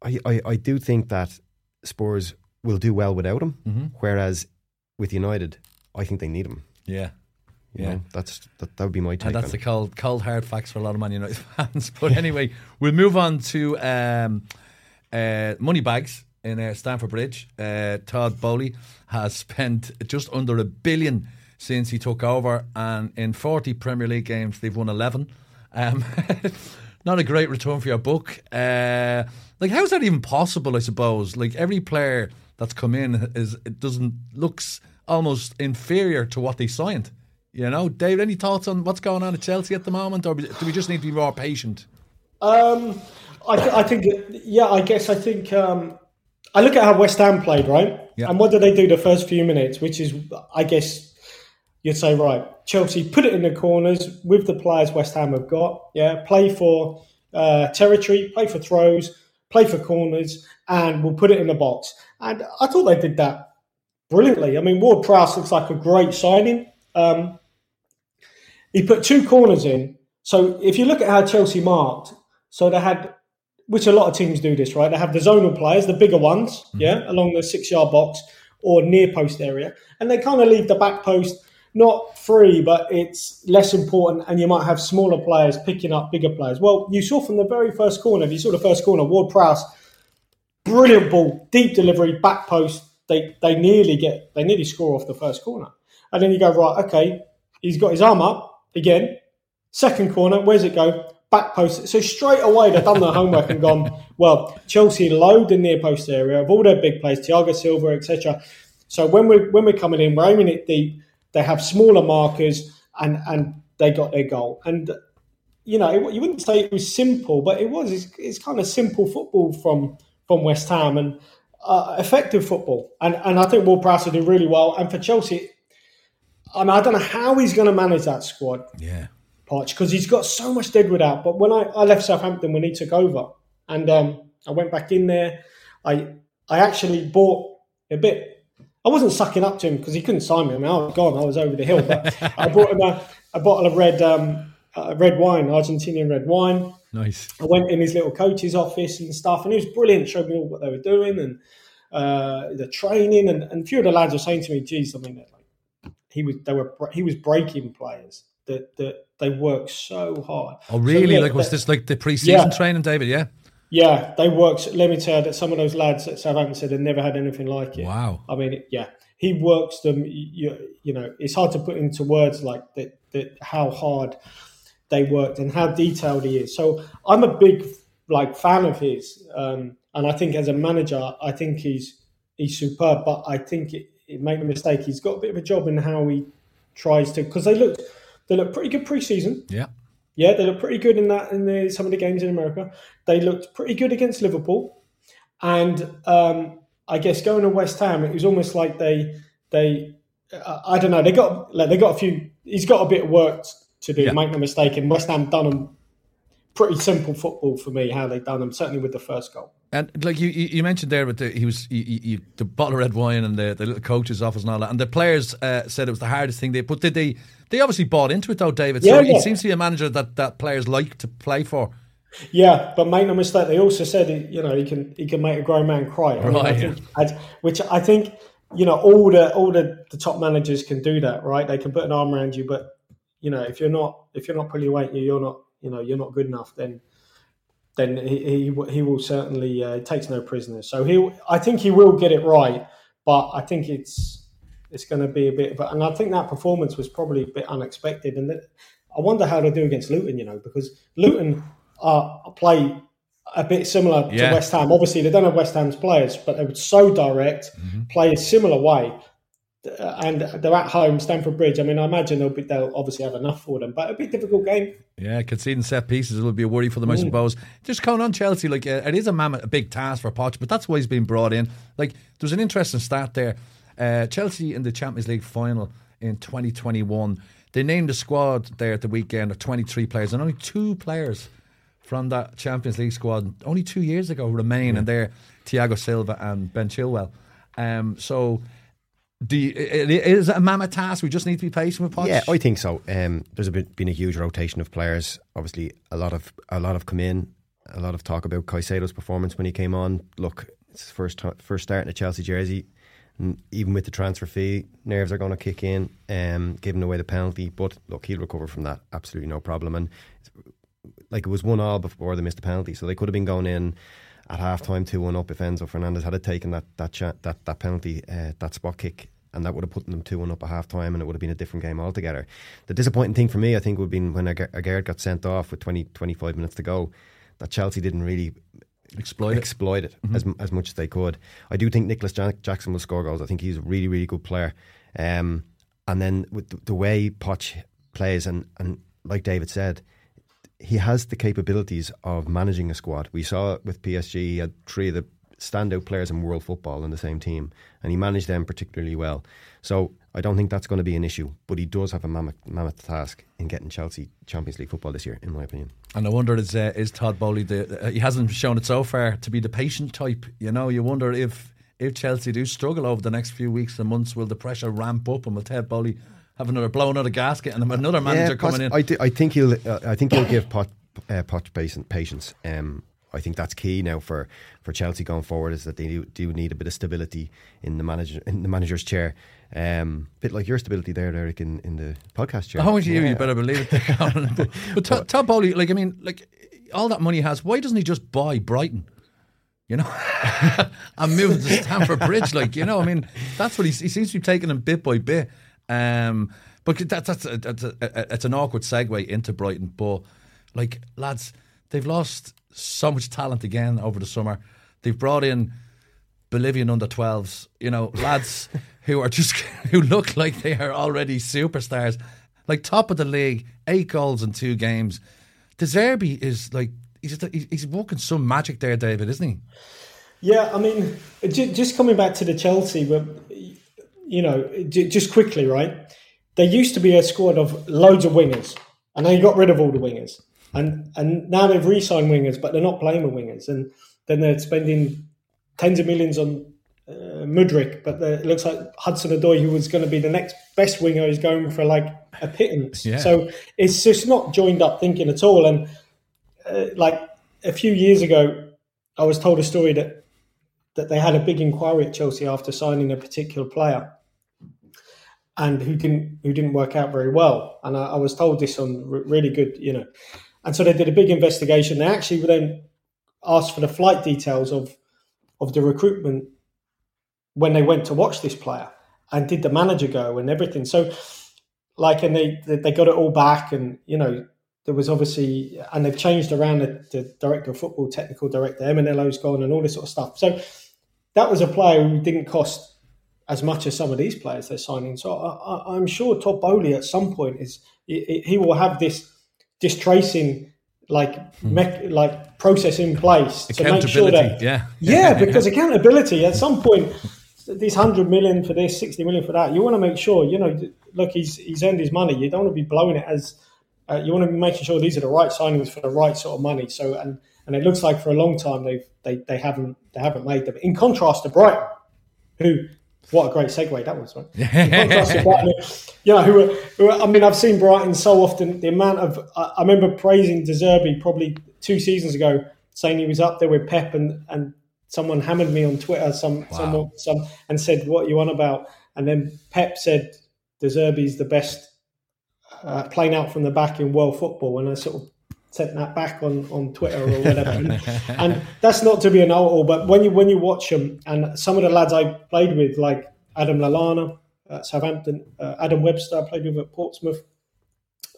I, I, I do think that Spurs will do well without him, mm-hmm. whereas with United, I think they need him. Yeah. You yeah, know, that's that. That would be my take. And that's the cold, cold hard facts for a lot of Man United fans. But anyway, we'll move on to um, uh, money bags in uh, Stamford Bridge. Uh, Todd Boehly, has spent just under a billion since he took over, and in 40 Premier League games, they've won 11. Um, not a great return for your book. Uh, like, how is that even possible? I suppose. Like every player that's come in is it doesn't looks almost inferior to what they signed. You know, Dave. Any thoughts on what's going on at Chelsea at the moment, or do we just need to be more patient? Um, I, th- I think, yeah, I guess I think um, I look at how West Ham played, right? Yeah. And what did they do the first few minutes, which is, I guess, you'd say, right, Chelsea put it in the corners with the players West Ham have got. Yeah, play for uh, territory, play for throws, play for corners, and we'll put it in the box. And I thought they did that brilliantly. I mean, Ward Prowse looks like a great signing. Um, he put two corners in. So if you look at how Chelsea marked, so they had, which a lot of teams do this, right? They have the zonal players, the bigger ones, mm-hmm. yeah, along the six yard box or near post area, and they kind of leave the back post not free, but it's less important, and you might have smaller players picking up bigger players. Well, you saw from the very first corner, if you saw the first corner, Ward Prowse, brilliant ball, deep delivery, back post. They they nearly get they nearly score off the first corner. And then you go, right, okay, he's got his arm up again. Second corner, where's it go? Back post. So straight away they've done their homework and gone, well, Chelsea load the near post area of all their big players, Thiago Silva, etc. So when we're when we're coming in, we're aiming it deep. They have smaller markers and and they got their goal. And you know, it, you wouldn't say it was simple, but it was. It's, it's kind of simple football from from West Ham and uh, effective football. And and I think Will Prowse did really well. And for Chelsea, I mean, I don't know how he's going to manage that squad. Yeah. Poch, because he's got so much deadwood out. But when I, I left Southampton when he took over, and um, I went back in there, I I actually bought a bit. I wasn't sucking up to him because he couldn't sign me. I mean, I was gone. I was over the hill. But I bought him a, a bottle of red um, uh, red wine, Argentinian red wine. Nice. I went in his little coach's office and stuff, and he was brilliant. Showed me all what they were doing and uh, the training, and, and a few of the lads were saying to me, "Geez, I mean, like he was they were he was breaking players that that they work so hard." Oh, really? So, yeah, like, was this like the pre-season Yeah. training, David? Yeah. Yeah, they worked. Let me tell you that some of those lads at Southampton said they never had anything like it. Wow. I mean, yeah, he works them. You, you know, it's hard to put into words like that, that. How hard they worked and how detailed he is. So I'm a big like fan of his, um, and I think as a manager, I think he's he's superb. But I think it, it make no mistake, he's got a bit of a job in how he tries to because they look they look pretty good preseason. Yeah. Yeah, they looked pretty good in that in the, some of the games in America. They looked pretty good against Liverpool, and um, I guess going to West Ham, it was almost like they they uh, I don't know they got like, they got a few. He's got a bit of work to do. Yeah. Make no mistake. And West Ham done them pretty simple football for me. How they done them, certainly with the first goal. And like you, you mentioned there, with the he was you, you, you- the bottle of red wine and the, the little coach's office and all that, and the players uh, said it was the hardest thing they. But did they? They obviously bought into it though, David. So Yeah, he seems to be a manager that, that players like to play for. Yeah, but make no mistake, they also said he- you know he can he can make a grown man cry. I mean, I Right, think, which I think you know all the all the, the top managers can do that, right? They can put an arm around you, but you know if you're not if you're not pulling weight, you're not you know you're not good enough. Then then he he, will- he will certainly uh, takes no prisoners. So he I think he will get it right, but I think it's it's going to be a bit. But and I think that performance was probably a bit unexpected, and that, I wonder how they do against Luton. You know, because Luton uh, play a bit similar Yeah. to West Ham. Obviously, they don't have West Ham's players, but they were so direct, Mm-hmm. play a similar way. Uh, And they're at home, Stamford Bridge. I mean, I imagine they'll be, they'll obviously have enough for them, but it'll be a difficult game. Yeah, conceding set pieces will be a worry for them, I Mm. suppose. Just going on Chelsea, like uh, it is a mammoth, a big task for Poch, but that's why he's been brought in. Like there's an interesting stat there. Uh, Chelsea in the Champions League final in 2021, they named the squad there at the weekend of 23 players, and only two players from that Champions League squad only two years ago remain, and they're Thiago Silva and Ben Chilwell. Um, so. Do you, it, it is a mammoth task. We just need to be patient with Poch. Yeah, I think so. Um, there's bit, been a huge rotation of players. Obviously, a lot of a lot have come in. A lot of talk about Caicedo's performance when he came on. Look, it's his first ti- first start in a Chelsea jersey. Even with the transfer fee, nerves are going to kick in, um, giving away the penalty. But look, he'll recover from that. Absolutely no problem. And like it was one all before they missed the penalty, so they could have been going in at half time two one up if Enzo Fernandez had taken that that cha- that that penalty uh, that spot kick. And that would have put them two one up at half time, and it would have been a different game altogether. The disappointing thing for me, I think, would have been when Aguerd got sent off with 20, 25 minutes to go. That Chelsea didn't really Exploit it. exploit it as, as much as they could. I do think Nicholas Jack- Jackson will score goals. I think he's a really, really good player. Um, and then with the, the way Poch plays, and, and like David said, he has the capabilities of managing a squad. We saw it with PSG. He had three of the standout players in world football in the same team, and he managed them particularly well. So I don't think that's going to be an issue. But he does have a mammoth, mammoth task in getting Chelsea Champions League football this year, in my opinion. And I wonder is uh, is Todd Boehly the uh, he hasn't shown it so far to be the patient type. You know, you wonder if if Chelsea do struggle over the next few weeks and months, will the pressure ramp up and will Ted Boehly have another blow another gasket and another manager poss- coming in? I, thi- I think he'll. Uh, I think he'll give Pot, uh, Pot patience. patience. Um, I think that's key now for, for Chelsea going forward. Is that they do, do need a bit of stability in the manager in the manager's chair. Um, bit like your stability there, Eric, in, in the podcast chair. Oh, you, Yeah. you better believe it. Colin. but but Todd, Todd Boehly, like I mean, like all that money he has, why doesn't he just buy Brighton? You know, and move to Stamford Bridge. Like you know, I mean, that's what he, he seems to be taking him bit by bit. Um, but that's that's, a, that's a, a, it's an awkward segue into Brighton. But like lads, they've lost so much talent again over the summer. They've brought in Bolivian under 12s, you know, lads who are just who look like they are already superstars, like top of the league, eight goals in two games. De Zerbi is like he's he's working some magic there, David, isn't he? Yeah, I mean, just coming back to the Chelsea, but you know, just quickly, right? There used to be a squad of loads of wingers, and they got rid of all the wingers, and and now they've re-signed wingers, but they're not playing with wingers, and then they're spending tens of millions on uh, Mudryk, but the, it looks like Hudson Odoi, who was going to be the next best winger, is going for like a pittance. Yeah. So it's just not joined up thinking at all. And uh, like a few years ago, I was told a story that that they had a big inquiry at Chelsea after signing a particular player, and who didn't who didn't work out very well. And I, I was told this on really good, you know. And so they did a big investigation. They actually then asked for the flight details of of the recruitment when they went to watch this player and did the manager go and everything. So, like, and they they got it all back, and you know, there was obviously, and they've changed around the, the director of football, technical director, Emenalo's gone, and all this sort of stuff. So, that was a player who didn't cost as much as some of these players they're signing. So, I, am sure Todd Boehly at some point is he, he will have this this tracing like hmm. me- like process in place to make sure that yeah yeah because accountability at some point these hundred million for this, sixty million for that. You want to make sure you know. Look, he's he's earned his money. You don't want to be blowing it as. Uh, you want to be making sure these are the right signings for the right sort of money. So and and it looks like for a long time they've they, they haven't they haven't made them. In contrast to Brighton, who what a great segue that was, right? In contrast to Brighton, you know, who, who I mean, I've seen Brighton so often. The amount of I, I remember praising De Zerbi probably two seasons ago, saying he was up there with Pep and and someone hammered me on Twitter, some wow. someone some and said, "What you on about?" And then Pep said, "De Zerbi's the best uh, playing out from the back in world football," and I sort of sent that back on, on Twitter or whatever. and, and that's not to be an out all. but when you when you watch them, and some of the lads I played with, like Adam Lallana at Southampton, uh, Adam Webster, I played with at Portsmouth.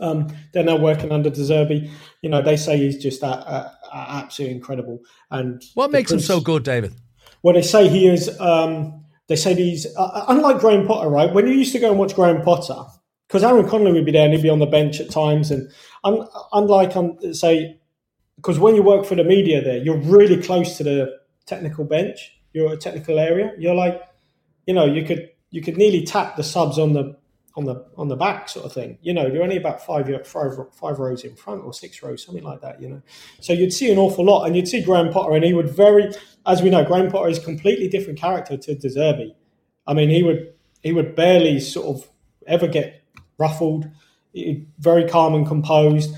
Um, they're now working under De Zerbi. You know, they say he's just uh, absolutely incredible. And what makes Prince, him so good, David? Well, they say he is. Um, they say he's uh, uh, unlike Graham Potter, right? When you used to go and watch Graham Potter, because Aaron Connolly would be there and he'd be on the bench at times, and un, unlike um, say, because when you work for the media, there you're really close to the technical bench. You're a technical area. You're like, you know, you could you could nearly tap the subs on the on the on the back sort of thing. You know, you're only about five, five, five rows in front or six rows, something like that. You know, so you'd see an awful lot, and you'd see Graham Potter, and he would very, as we know, Graham Potter is completely different character to De Zerbi. I mean, he would he would barely sort of ever get ruffled. Very calm and composed.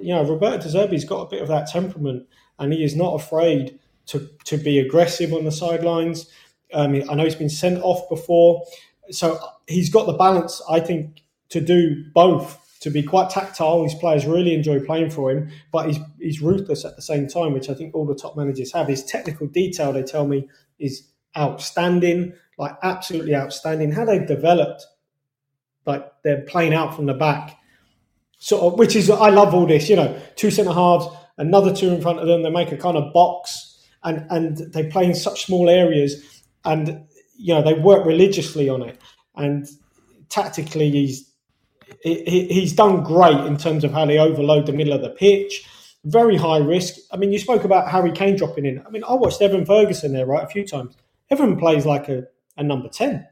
You know, Roberto De Zerbi's got a bit of that temperament, and he is not afraid to to be aggressive on the sidelines. Um, I know he's been sent off before so he's got the balance, I think, to do both. To be quite tactile, his players really enjoy playing for him, but he's he's ruthless at the same time, which I think all the top managers have. His technical detail, they tell me, is outstanding, like absolutely outstanding. How they've developed, like they're playing out from the back, sort of, which is I love all this. You know, two centre halves, another two in front of them. They make a kind of box, and and they play in such small areas, and you know they work religiously on it, and tactically he's he, he's done great in terms of how they overload the middle of the pitch. Very high risk. I mean, you spoke about Harry Kane dropping in. I mean, I watched Evan Ferguson there right a few times. Evan plays like a, a number ten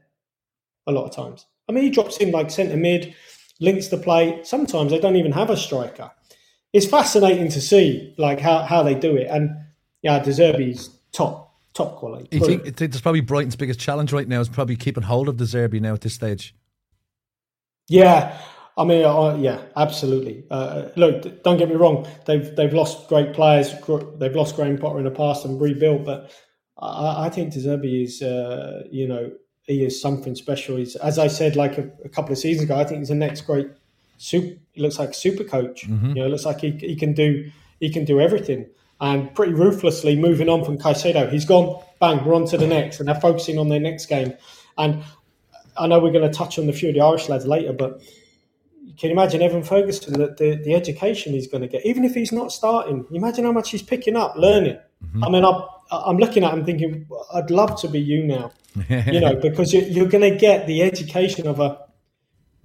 a lot of times. I mean, he drops in like centre mid, links the play. Sometimes they don't even have a striker. It's fascinating to see like how, how they do it. And yeah, De Zerbi's top top quality. You think, think probably Brighton's biggest challenge right now is probably keeping hold of De Zerbi now at this stage. Yeah, I mean, uh, yeah, absolutely. Uh, look, don't get me wrong; they've they've lost great players. They've lost Graham Potter in the past and rebuilt, but I, I think De Zerbi is, uh, you know, he is something special. He's, as I said, like a, a, couple of seasons ago, I think he's the next great. Super, he looks like a super coach. Mm-hmm. You know, looks like he, he can do he can do everything and pretty ruthlessly moving on from Caicedo. He's gone, bang, we're on to the next, and they're focusing on their next game. And I know we're going to touch on the few of the Irish lads later, but you can you imagine Evan Ferguson, the, the, the education he's going to get, even if he's not starting? Imagine how much he's picking up, learning. Mm-hmm. I mean, I'm, I'm looking at him thinking, I'd love to be you now, you know, because you're, you're going to get the education of a.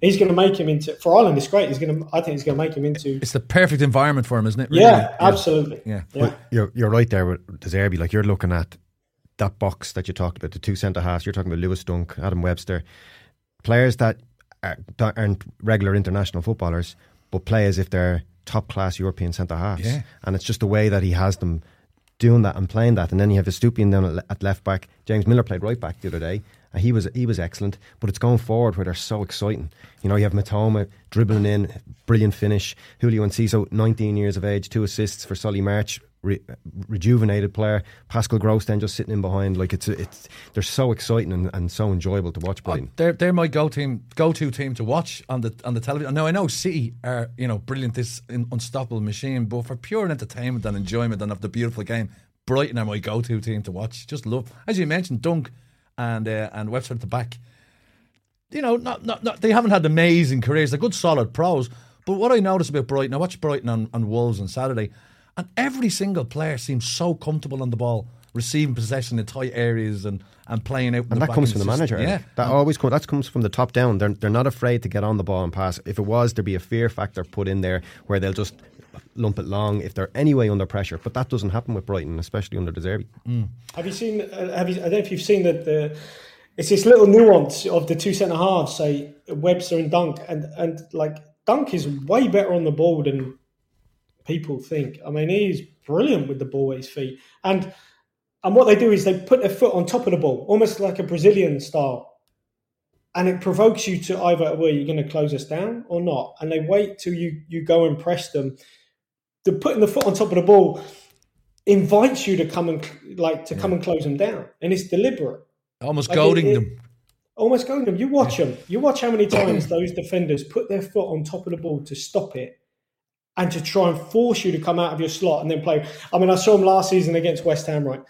He's going to make him into for Ireland. It's great. He's going to. I think he's going to make him into. It's the perfect environment for him, isn't it? Really? Yeah, yeah, absolutely. Yeah, yeah. you're you're right there with De Zerbi. Like you're looking at that box that you talked about, the two centre halves. You're talking about Lewis Dunk, Adam Webster, players that aren't regular international footballers, but play as if they're top class European centre halves. Yeah. And it's just the way that he has them doing that and playing that. And then you have Estupiñán down at left back. James Milner played right back the other day. And he was he was excellent, but it's going forward where they're so exciting. You know, you have Mitoma dribbling in, brilliant finish. Julio Enciso, 19 years of age, two assists for Solly March, re- rejuvenated player. Pascal Gross then just sitting in behind. Like it's it's they're so exciting and, and so enjoyable to watch. Brighton. Oh, they're they're my go team go to team to watch on the on the television. Now I know City are you know brilliant, this unstoppable machine, but for pure entertainment and enjoyment and of the beautiful game, Brighton are my go to team to watch. Just love, as you mentioned, Dunk and uh, and Webster at the back. You know, not, not, not they haven't had amazing careers. They're good, solid pros. But what I noticed about Brighton, I watched Brighton on, on Wolves on Saturday, and every single player seems so comfortable on the ball, receiving possession in tight areas and, and playing out. And that comes from the manager. Yeah, that always comes. That comes from the top down. They're they're not afraid to get on the ball and pass. If it was, there'd be a fear factor put in there where they'll just lump it long if they're anyway under pressure. But that doesn't happen with Brighton, especially under De Zerbi. Mm. Have you seen? Uh, have you? I don't know if you've seen that. The it's this little nuance of the two centre halves, say Webster and Dunk, and and like Dunk is way better on the ball than people think. I mean, he's brilliant with the ball at his feet. And and what they do is they put their foot on top of the ball, almost like a Brazilian style. And it provokes you to either, well, you're going to close us down or not. And they wait till you you go and press them. The putting the foot on top of the ball invites you to come and like to yeah. come and close them down, and it's deliberate. Almost like goading it, it, them. Almost goading them. You watch yeah. them. You watch how many times those defenders put their foot on top of the ball to stop it, and to try and force you to come out of your slot and then play. I mean, I saw them last season against West Ham, right?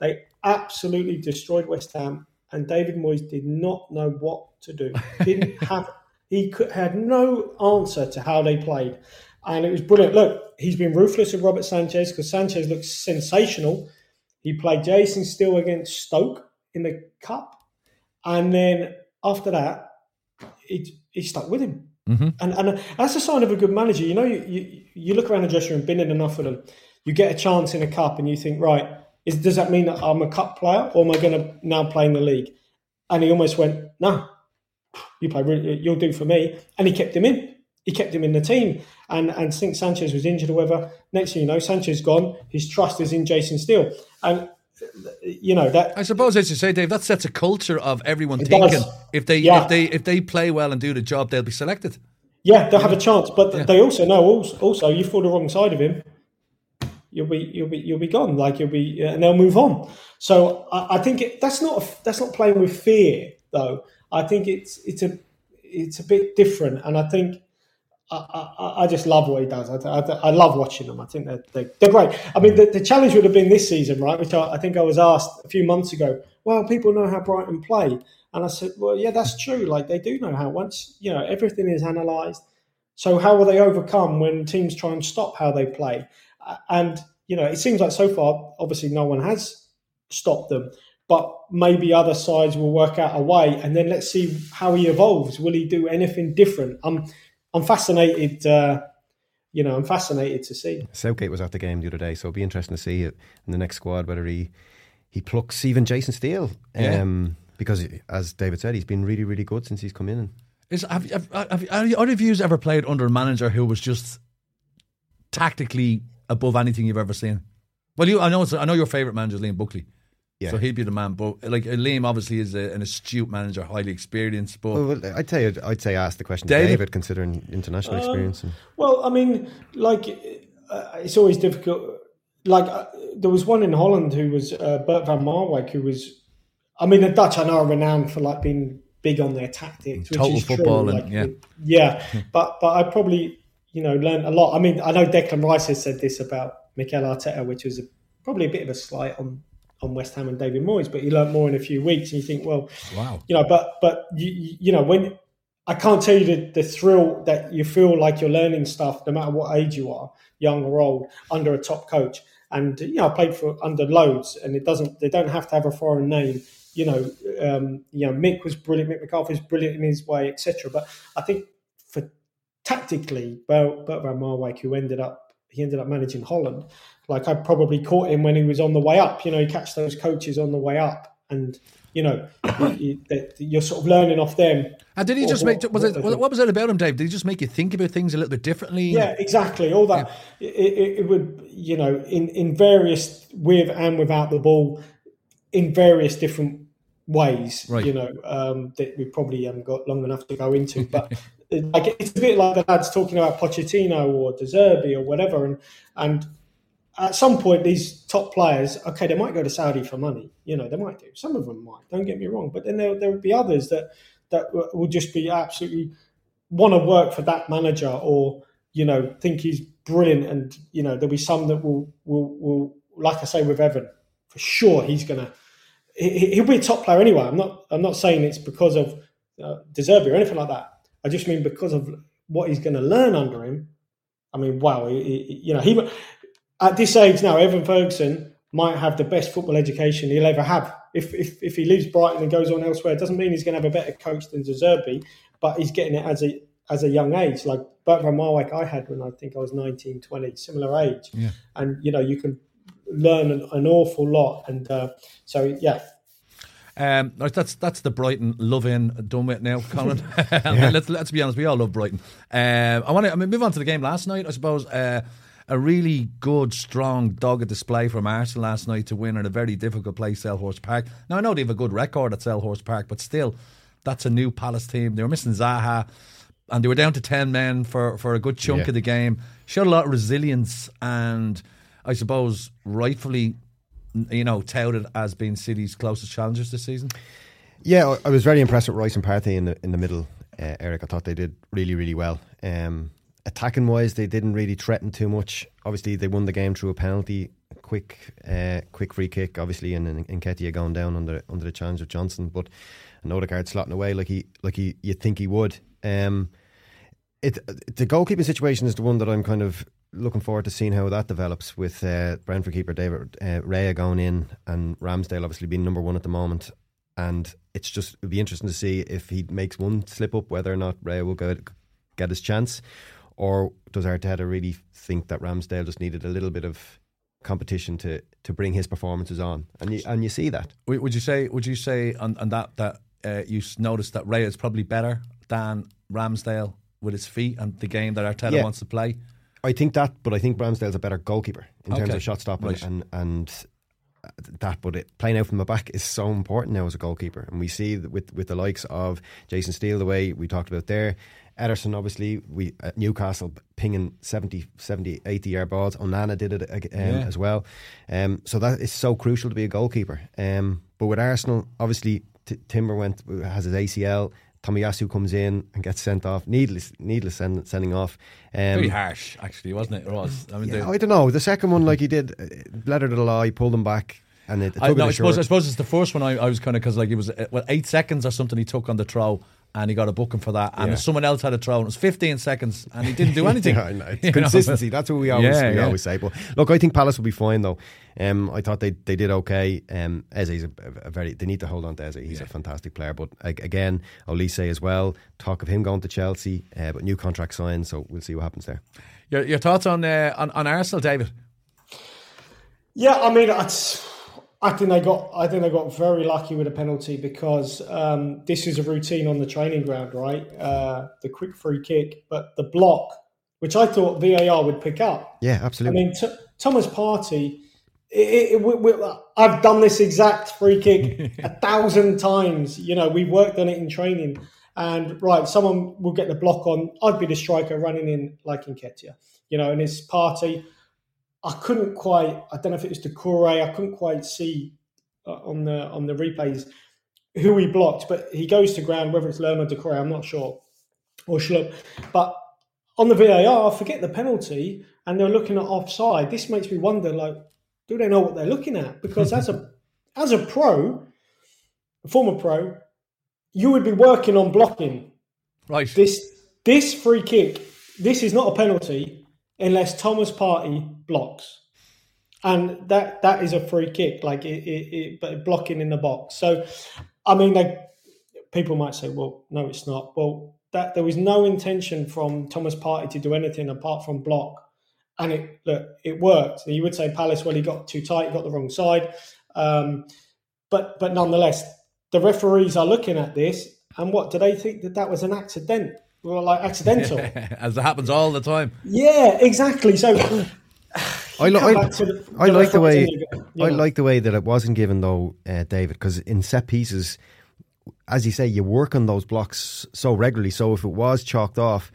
They absolutely destroyed West Ham, and David Moyes did not know what to do. Didn't have he could, had no answer to how they played, and it was brilliant. Look, he's been ruthless with Robert Sanchez because Sanchez looks sensational. He played Jason Steele against Stoke in the cup, and then after that, he, he stuck with him. Mm-hmm. And and that's a sign of a good manager. You know, you, you, you look around the dressing room, been in enough of them. You get a chance in a cup, and you think, right, is, does that mean that I'm a cup player, or am I going to now play in the league? And he almost went, no, you play, really, you'll do for me. And he kept him in. He kept him in the team. And and think Sanchez was injured or whatever. Next thing you know, Sanchez gone. His trust is in Jason Steele. And you know that I suppose as you say, Dave, that sets a culture of everyone thinking does. if they yeah. if they if they play well and do the job, they'll be selected. Yeah, they'll have a chance, but yeah. they also know also, also you fall the wrong side of him, you'll be you'll be you'll be gone. Like you'll be, uh, and they'll move on. So I, I think it, that's not a, that's not playing with fear, though. I think it's it's a it's a bit different, and I think I, I, just love what he does. I, I, love watching them. I think they're, they're, they're great. I mean, the, the, challenge would have been this season, right? Which I, think I was asked a few months ago. Well, people know how Brighton play. And I said, well, yeah, that's true. Like they do know how once, you know, everything is analysed. So how will they overcome when teams try and stop how they play? And, you know, it seems like so far, obviously no one has stopped them. But maybe other sides will work out a way, and then let's see how he evolves. Will he do anything different? Um, I'm fascinated. Uh, you know, I'm fascinated to see. Southgate was at the game the other day, so it'll be interesting to see it in the next squad whether he he plucks even Jason Steele. Yeah. Um, because as David said, he's been really, really good since he's come in. Is have, have, have, have either of you ever played under a manager who was just tactically above anything you've ever seen? Well, you, I know, I know your favourite manager is Liam Buckley. Yeah. So he'd be the man. But like Liam, obviously, is a, an astute manager, highly experienced. But well, I'd say I'd say ask the question, David, David considering international um, experience. And... Well, I mean, like uh, it's always difficult. Like uh, there was one in Holland who was uh, Bert van Marwijk, who was. I mean, the Dutch I know are renowned for like being big on their tactics, which Total is football true. And, like, yeah, yeah. but but I probably you know learned a lot. I mean, I know Declan Rice has said this about Mikel Arteta, which was a, probably a bit of a slight on on West Ham and David Moyes, but he learnt more in a few weeks. And you think, well, Wow. you know, but but you, you know when I can't tell you the, the thrill that you feel like you're learning stuff, no matter what age you are, young or old, under a top coach. And you know, I played for under loads, and it doesn't. They don't have to have a foreign name. You know, um, you know, Mick was brilliant. Mick McCarthy was brilliant in his way, etc. But I think for tactically, Bert van Marwijk, who ended up he ended up managing Holland. Like I probably caught him when he was on the way up. You know, you catch those coaches on the way up, and you know, you, you're sort of learning off them. And did he just what- make? Was what it? What, what was it about him, Dave? Did he just make you think about things a little bit differently? Yeah, exactly. All that it, it, it would, you know, in in various with and without the ball, in various different ways. Right. You know, um, that we probably haven't got long enough to go into, but. Like it's a bit like the lads talking about Pochettino or De Zerbi or whatever, and and at some point these top players, okay, they might go to Saudi for money, you know, they might do. Some of them might. Don't get me wrong, but then there there would be others that that will just be absolutely want to work for that manager or you know think he's brilliant and you know there'll be some that will will will like I say with Evan for sure he's gonna he, he'll be a top player anyway I'm not I'm not saying it's because of uh, De or anything like that I just mean because of what he's going to learn under him I mean wow he, he- you know he at this age now Evan Ferguson might have the best football education he'll ever have if, if, if he leaves Brighton and goes on elsewhere it doesn't mean he's going to have a better coach than De Zerbi but he's getting it as a as a young age. Like Bert van Marwijk I had when I think I was 19, 20, similar age. Yeah. And, you know, you can learn an, an awful lot. And uh, so, yeah. Um, that's that's the Brighton love in done with now, Colin. let's let's be honest, we all love Brighton. Um, I want to I mean, move on to the game last night. I suppose uh, a really good, strong, dogged display from Arsenal last night to win at a very difficult place, Selhurst Park. Now I know they have a good record at Selhurst Park, but still, that's a new Palace team. They were missing Zaha, and they were down to ten men for for a good chunk Yeah. of the game. Showed a lot of resilience, and I suppose rightfully. You know, touted as being City's closest challengers this season. Yeah, I- was very impressed with Rice and Partey in the in the middle. Uh, Eric, I thought they did really, really well. Um, attacking wise, they didn't really threaten too much. Obviously, they won the game through a penalty, quick, uh, quick free kick. Obviously, and and Nketiah going down under under the challenge of Johnson, but Odegaard slotting away like he like he you'd think he would. Um, it the goalkeeping situation is the one that I'm kind of looking forward to seeing how that develops with uh, Brentford keeper David uh, Raya going in and Ramsdale obviously being number one at the moment. And it's just it'll be interesting to see if he makes one slip up, whether or not Raya will go, get his chance, or does Arteta really think that Ramsdale just needed a little bit of competition to to bring his performances on? And you and you see that. Would you say? Would you say on, on that that uh, you noticed that Ray is probably better than Ramsdale with his feet and the game that Arteta Yeah. wants to play? I think that, but I think Ramsdale's a better goalkeeper in terms of shot stopping Right. and and uh, that. But it, playing out from the back is so important now as a goalkeeper, and we see with with the likes of Jason Steele, the way we talked about there. Ederson, obviously, we at Newcastle pinging 70, 70 80 yard balls. Onana did it uh, um, Yeah. as well. Um, so that is so crucial to be a goalkeeper. Um, but with Arsenal, obviously, T- Timber went has his ACL. Tomiyasu comes in and gets sent off. Needless, needless send, sending off. Um, Very harsh, actually, wasn't it? It was. I mean, yeah, the- I don't know. The second one, like he did, uh, letter to the law, he pulled him back, and it, it I, no, I suppose, I suppose it's the first one I, I was kind of because like it was uh, well eight seconds or something he took on the throw and he got a booking for that and Yeah. someone else had a throw and it was 15 seconds and he didn't do anything. Yeah, I know. It's You know? consistency. That's what we always Yeah, we yeah. always say. But look, I think Palace will be fine though. Um, I thought they, they did okay. Um, Eze's a, a very they need to hold on to Eze. He's a fantastic player. But a- again, Olise as well. Talk of him going to Chelsea, uh, but new contract signed. So we'll see what happens there. Your, your thoughts on, uh, on on Arsenal, David? Yeah, I mean, it's, I think they got. I think they got very lucky with a penalty because um, this is a routine on the training ground, right? Uh, the quick free kick, but the block, which I thought VAR would pick up. Yeah, absolutely. I mean, t- Thomas Partey. It, it, it, I've done this exact free kick a thousand times. You know, we've worked on it in training. And right, someone will get the block on. I'd be the striker running in like Nketiah. You know, and his party. I couldn't quite. I don't know if it was Doucouré. I couldn't quite see uh, on the on the replays who he blocked, but he goes to ground. Whether it's Lerma or Doucouré, I'm not sure, or Schlupp. But on the VAR, forget the penalty, and they're looking at offside. This makes me wonder, like, do they know what they're looking at? Because as a as a pro, a former pro, you would be working on blocking. Right. This this free kick, this is not a penalty unless Thomas Partey blocks, and that that is a free kick, like it, it, it blocking in the box. So, I mean, people might say, well, no, it's not. Well, that there was no intention from Thomas Partey to do anything apart from block, and it look it worked. You would say Palace, well, he got too tight, he got the wrong side, um, but but nonetheless, the referees are looking at this, and what do they think that that was an accident? Well, like accidental, as it happens all the time. Yeah, exactly. So. I, lo- I, the, I like the way I like the way that it wasn't given though, uh, David, because in set pieces, as you say, you work on those blocks so regularly. So if it was chalked off,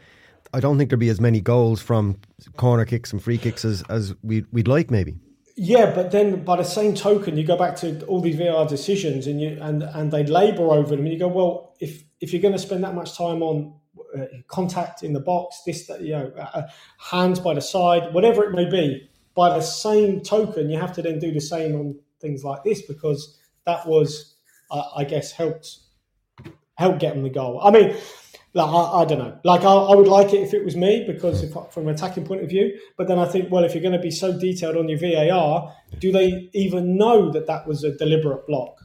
I don't think there'd be as many goals from corner kicks and free kicks as, as we'd, we'd like, maybe. Yeah, but then by the same token, you go back to all these VR decisions and you and and they labour over them, and you go, well, if if you're going to spend that much time on contact in the box, this that you know, uh, hands by the side, whatever it may be, by the same token, you have to then do the same on things like this because that was, uh, I guess, helped help get them the goal. I mean, like, I, I don't know. Like, I, I, would like it if it was me because if, from an attacking point of view. But then I think, well, if you're going to be so detailed on your VAR, do they even know that that was a deliberate block?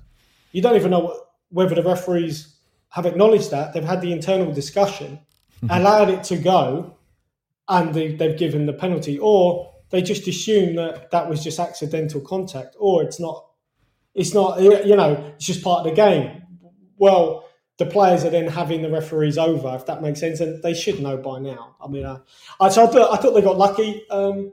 You don't even know whether the referees have acknowledged that. They've had the internal discussion, allowed it to go, and they, they've given the penalty. Or they just assume that that was just accidental contact, or it's not. It's not. You know, it's just part of the game. Well, the players are then having the referees over, if that makes sense, and they should know by now. I mean, uh, I, so I, thought, I thought they got lucky. Um,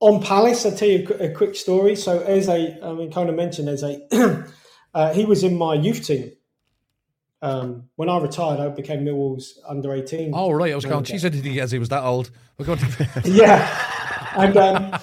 on Palace, I'll tell you a, a, quick story. So, as I, I mean, kind of mentioned, as a, uh, he was in my youth team. Um, when I retired, I became Millwall's under 18. Oh, right. I was going, she said he, as he was that old. We're going to... yeah. And, um,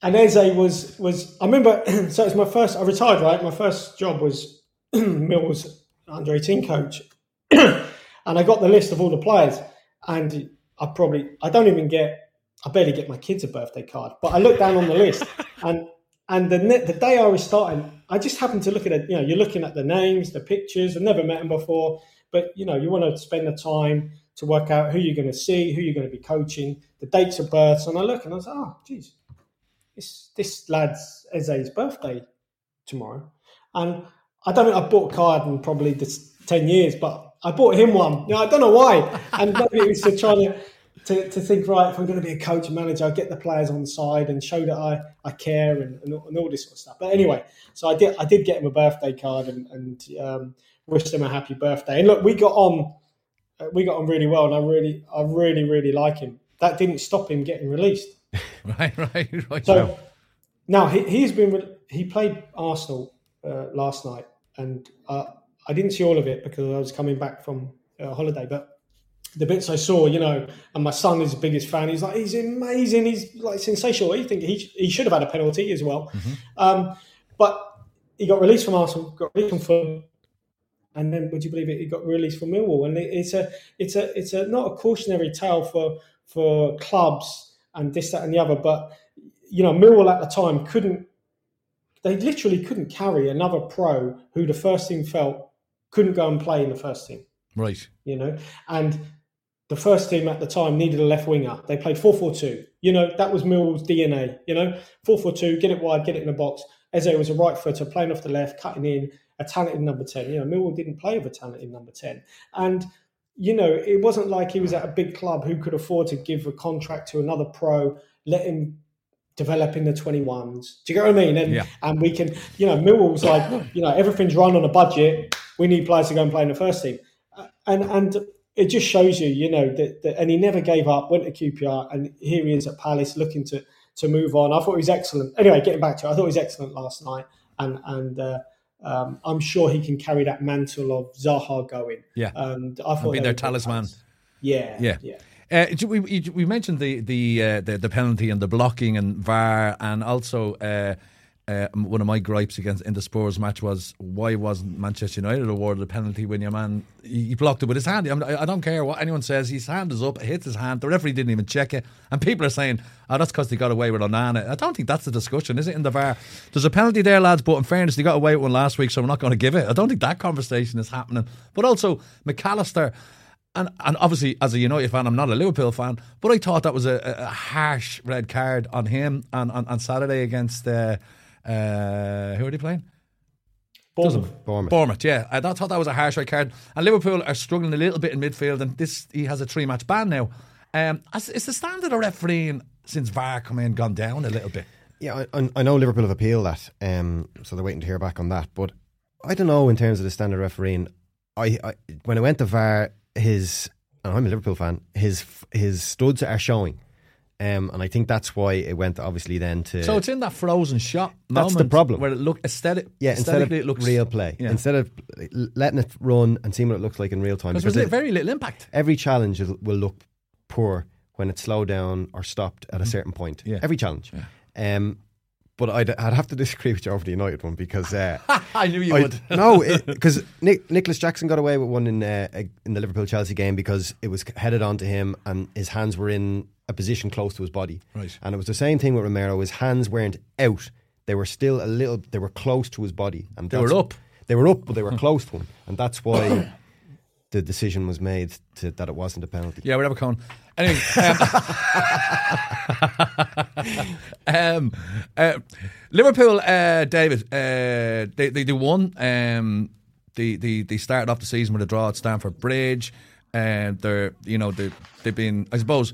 and Eze was, was, I remember, so it was my first, I retired, right? My first job was Millwall's under 18 coach, and I got the list of all the players, and I probably I don't even get I barely get my kids a birthday card, but I look down on the list, and and the the day I was starting, I just happened to look at it. You know, you're looking at the names, the pictures. I've never met them before, but you know, you want to spend the time to work out who you're going to see, who you're going to be coaching, the dates of births, and I look and I was like, oh, geez, this this lad's Eze's birthday tomorrow, and I don't think I bought a card in probably this 10 years, but I bought him one. You know, I don't know why. And maybe it was to try to, to, to think, right, if I'm going to be a coach and manager, I'll get the players on side and show that I, I care and, and, and, all this sort of stuff. But anyway, so I did I did get him a birthday card and, and um, wished him a happy birthday. And look, we got on uh, we got on really well, and I really I really really like him. That didn't stop him getting released. right, right, right. So now he, he's been he played Arsenal uh, last night, and uh, I didn't see all of it because I was coming back from a holiday. But the bits I saw, you know, and my son is the biggest fan. He's like, he's amazing. He's like sensational. You think he he should have had a penalty as well, mm-hmm. um, but he got released from Arsenal, got released from Fulham, and then would you believe it? He got released from Millwall, and it's a it's a it's a not a cautionary tale for for clubs and this that and the other, but you know Millwall at the time couldn't they literally couldn't carry another pro who the first team felt couldn't go and play in the first team. Right. You know, and the first team at the time needed a left winger. They played 4 4 2. You know, that was Mill's DNA. You know, 4 4 2, get it wide, get it in the box. Eze was a right footer, playing off the left, cutting in, a talented number 10. You know, Millwall didn't play with a talented number 10. And, you know, it wasn't like he was at a big club who could afford to give a contract to another pro, let him develop in the 21s. Do you get what I mean? And yeah. and we can, you know, Millwall's like, you know, everything's run on a budget. We need players to go and play in the first team. Uh, and and it just shows you, you know, that, that and he never gave up, went to QPR, and here he is at Palace looking to to move on. I thought he was excellent. Anyway, getting back to it, I thought he was excellent last night. And and uh, um, I'm sure he can carry that mantle of Zaha going. Yeah. And I thought be their talisman. Yeah. Yeah. Yeah. Uh, we, we mentioned the the, uh, the, the penalty and the blocking and VAR and also uh, uh, one of my gripes against in the Spurs match was why wasn't Manchester United awarded a penalty when your man he blocked it with his hand? I, I don't care what anyone says. His hand is up, it hits his hand. The referee didn't even check it, and people are saying, "Oh, that's because they got away with Onana." I don't think that's the discussion, is it? In the VAR, there's a penalty there, lads. But in fairness, they got away with one last week, so we're not going to give it. I don't think that conversation is happening. But also McAllister. And, and obviously, as a United fan, I'm not a Liverpool fan, but I thought that was a, a harsh red card on him on, on, on Saturday against uh, uh, who are they playing? Bournemouth. Bournemouth. Bournemouth, yeah. I thought that was a harsh red card. And Liverpool are struggling a little bit in midfield, and this he has a three match ban now. Um, has- is the standard of refereeing since VAR come in gone down a little bit? Yeah, I, I- I know Liverpool have appealed that, um, so they're waiting to hear back on that. But I don't know in terms of the standard refereeing. I, I when I went to VAR, his and I'm a Liverpool fan. His his studs are showing, um, and I think that's why it went obviously then to So it's in that frozen shot. That's the problem. Where it look aesthetic. yeah instead of it looks real play Yeah. instead of letting it run and seeing what it looks like in real time. Because there's very little impact. every challenge will look poor when it's slowed down or stopped at a certain point. Mm-hmm. Yeah. Every challenge. Um, but I'd, I'd have to disagree with you over the United one because uh, I knew you I- would. no, because Nick, Nicolas Jackson got away with one in uh, in the Liverpool Chelsea game because it was headed onto him and his hands were in a position close to his body. Right. And it was the same thing with Romero. His hands weren't out; they were still a little. They were close to his body, and They were up. They were up, but they were close to him, and that's why the decision was made to, that it wasn't a penalty. Yeah, whatever, Con. Anyway, um, um, uh, Liverpool, uh, David, uh, they they do one. Um, they, they they started off the season with a draw at Stamford Bridge, and they're you know they they've been I suppose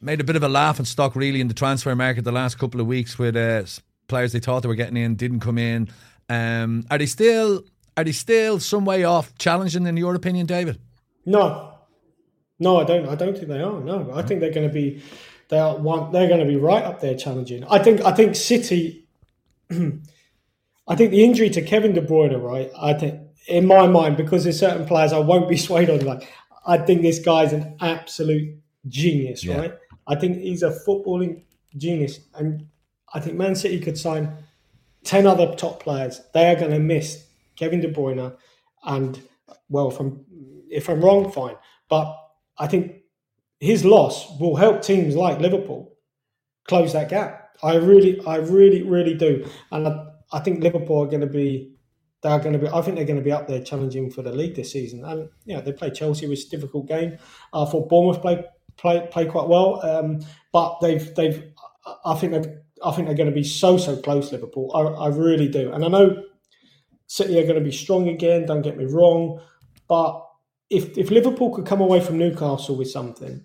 made a bit of a laugh and stock really in the transfer market the last couple of weeks with uh, players they thought they were getting in didn't come in. Um, are they still are they still some way off challenging in your opinion, David? No, no, I don't. I don't think they are. No, I think they're going to be. They are one. They're going to be right up there challenging. I think. I think City. I think the injury to Kevin De Bruyne, right? I think in my mind because there's certain players I won't be swayed on. Like I think this guy's an absolute genius, Yeah. right? I think he's a footballing genius, and I think Man City could sign ten other top players. They are going to miss Kevin De Bruyne, and well, if I'm if I'm wrong, fine. But I think his loss will help teams like Liverpool close that gap. I really, I really, really do, and I, I think Liverpool are going to be. They're going to be. I think they're going to be up there challenging for the league this season. And yeah, they play Chelsea, which is a difficult game. I thought Bournemouth played play play quite well, um, but they've they've. I think they've. I think they're going to be so so close. Liverpool, I, I really do, and I know City are going to be strong again. Don't get me wrong, but if if Liverpool could come away from Newcastle with something,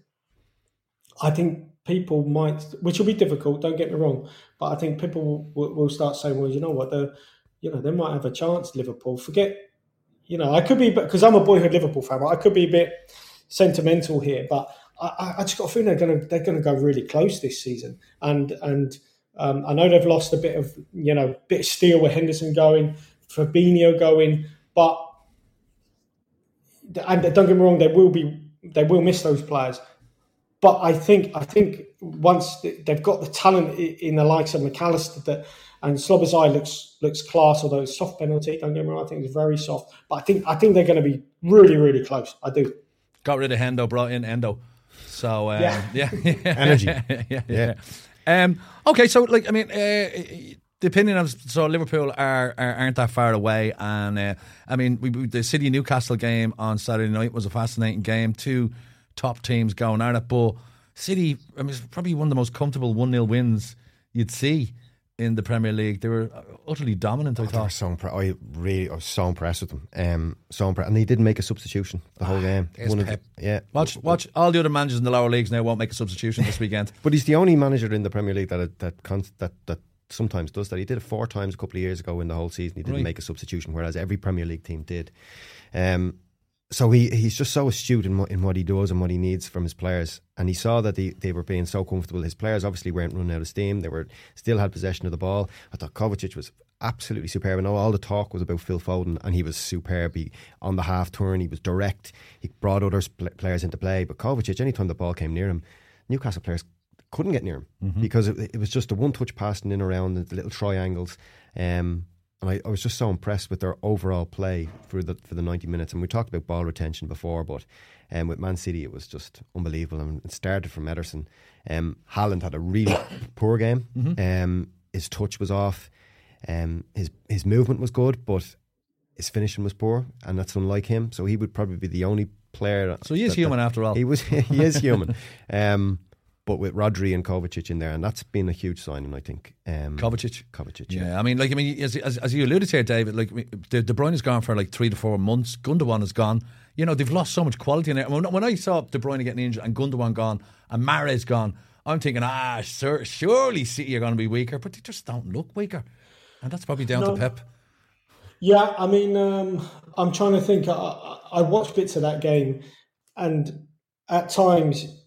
I think people might, which will be difficult. Don't get me wrong, but I think people will, will start saying, "Well, you know what? The, you know, they might have a chance." Liverpool, forget, you know, I could be because I'm a boyhood Liverpool fan. I could be a bit sentimental here, but I, I- I just got a feeling they're going to they're going to go really close this season, and and. Um, I know they've lost a bit of, you know, bit of steel with Henderson going, Fabinho going, but and don't get me wrong, they will be they will miss those players. But I think I think once they've got the talent in the likes of McAllister that and Szoboszlai looks looks class, although it's soft penalty. Don't get me wrong, I think it's very soft. But I think I think they're going to be really really close. I do. Got rid of Hendo, brought in Endo. So yeah, Yeah. yeah, Energy. yeah, yeah. Yeah. Um, okay, so like I mean, uh, the opinion of so Liverpool are, are aren't that far away, and uh, I mean, we, the City Newcastle game on Saturday night was a fascinating game. Two top teams going at it, but City, I mean, it's probably one of the most comfortable one 0 wins you'd see in the Premier League. They were utterly dominant. I They thought. so impre- I really I was so impressed with them. Um, so impressed, and they didn't make a substitution the whole game. of the- yeah, Watch, watch all the other managers in the lower leagues now won't make a substitution this weekend. But he's the only manager in the Premier League that that cons- that that sometimes does that. He did it four times a couple of years ago in the whole season. He didn't Right. make a substitution, whereas every Premier League team did. Um, so he he's just so astute in what, in what he does and what he needs from his players. And he saw that they, they were being so comfortable. His players obviously weren't running out of steam. They were still had possession of the ball. I thought Kovacic was absolutely superb. I know all the talk was about Phil Foden, and he was superb. He, on the half turn, he was direct. He brought other players into play. But Kovacic, anytime the ball came near him, Newcastle players couldn't get near him Mm-hmm. because it, it was just a one touch passing in around the little triangles. Um, and I, I was just so impressed with their overall play for the for the ninety minutes. And we talked about ball retention before, but um, with Man City, it was just unbelievable. And it started from Ederson. Um, Haaland had a really poor game. Mm-hmm. Um, his touch was off. Um, his his movement was good, but his finishing was poor, and that's unlike him. So he would probably be the only player. So he is that- human that- after all. He was. He is human. Um, but with Rodri and Kovacic in there, and that's been a huge signing, I think. Um, Kovacic. Kovacic, Yeah. yeah. I mean, like, I mean, as, as, as you alluded to here, David, like, I mean, De, De Bruyne has gone for like three to four months. Gundogan is gone. You know, they've lost so much quality in there. When, when I saw De Bruyne getting injured and Gundogan gone and Mahrez gone, I'm thinking, ah, sir, surely City are going to be weaker, but they just don't look weaker. And that's probably down No. to Pep. Yeah, I mean, um, I'm trying to think. I, I I watched bits of that game, and at times,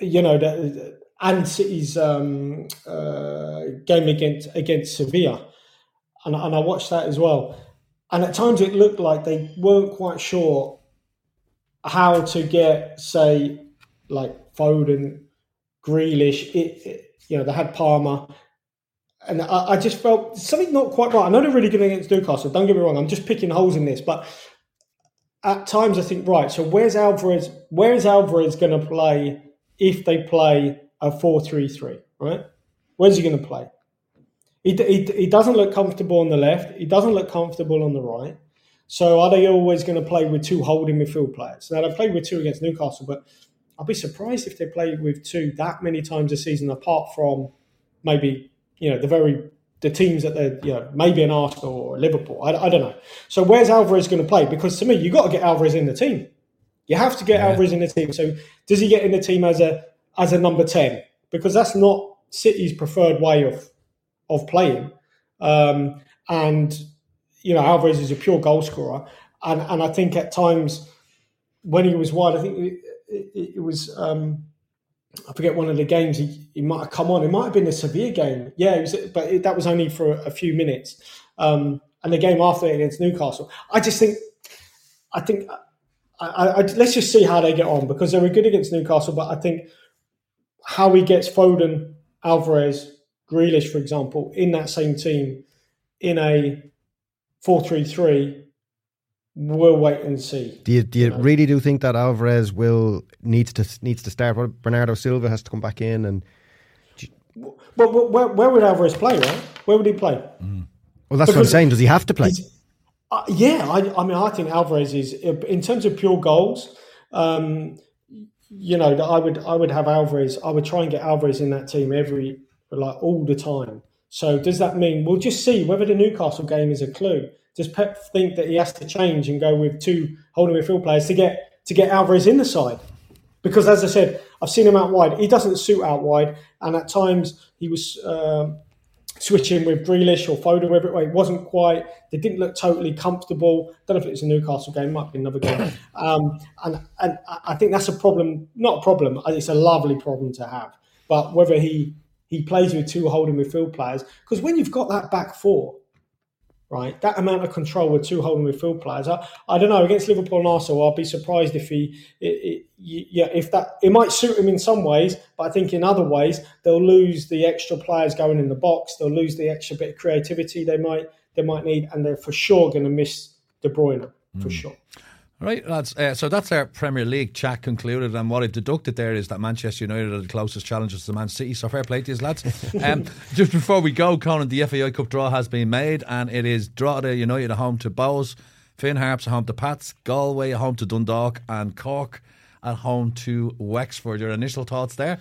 you know, the, and City's um, uh, game against against Sevilla, and, and I watched that as well. And at times, it looked like they weren't quite sure how to get, say, like Foden, Grealish. It, it, you know, they had Palmer and I, I just felt something not quite right. I know they're really good against Newcastle. Don't get me wrong. I'm just picking holes in this, but at times I think right. So where's Alvarez? Where is Alvarez going to play if they play a four-three-three? Right? Where's he going to play? He, he, he doesn't look comfortable on the left. He doesn't look comfortable on the right. So are they always going to play with two holding midfield players? Now they played with two against Newcastle, but I'd be surprised if they play with two that many times a season, apart from maybe you know the very the teams that they're you know maybe an Arsenal or Liverpool. I, I don't know. So where's Alvarez going to play? Because to me, you've got to get Alvarez in the team. You have to get Alvarez in the team. So does he get in the team as a as a number ten? Because that's not City's preferred way of of playing. Um, and you know Alvarez is a pure goal scorer, and and I think at times when he was wide, I think it, it, it was. Um, I forget one of the games he, he might have come on. It might have been the Sevilla game. Yeah, it was, but it, that was only for a few minutes. Um, and the game after it against Newcastle, I just think, I think, I, I, let's just see how they get on because they were good against Newcastle. But I think how he gets Foden, Alvarez, Grealish, for example, in that same team in a four-three-three, we'll wait and see. Do you, do you uh, really do think that Alvarez will needs to needs to start? What Bernardo Silva has to come back in, and But, but where, where would Alvarez play? Right? Where would he play? Mm. well, that's what I'm saying. Does he have to play? He's- Uh, yeah, I, I mean, I think Alvarez is in terms of pure goals. Um, you know, I would I would have Alvarez. I would try and get Alvarez in that team every like all the time. So does that mean we'll just see whether the Newcastle game is a clue? Does Pep think that he has to change and go with two holding midfield players to get to get Alvarez in the side? Because as I said, I've seen him out wide. He doesn't suit out wide, and at times he was. Um, switching with Grealish or Foden, wherever it. It wasn't quite. They didn't look totally comfortable. Don't know if it was a Newcastle game. Might be another game. Um, and and I think that's a problem. Not a problem. It's a lovely problem to have. But whether he he plays with two holding midfield players, because when you've got that back four, right, that amount of control with two holding midfield players, I, I don't know. Against Liverpool and Arsenal, I'll be surprised if he, it, it, yeah, if that it might suit him in some ways, but I think in other ways they'll lose the extra players going in the box. They'll lose the extra bit of creativity they might they might need, and they're for sure going to miss De Bruyne for hmm. sure. Right, lads. Uh, so that's our Premier League chat concluded, and what I've deducted there is that Manchester United are the closest challengers to Man City. So fair play to you, lads. um, just before we go, Conan, the FAI Cup draw has been made, and it is Drogheda United at home to Bohs, Finn Harps at home to Pats, Galway at home to Dundalk, and Cork at home to Wexford. Your initial thoughts there?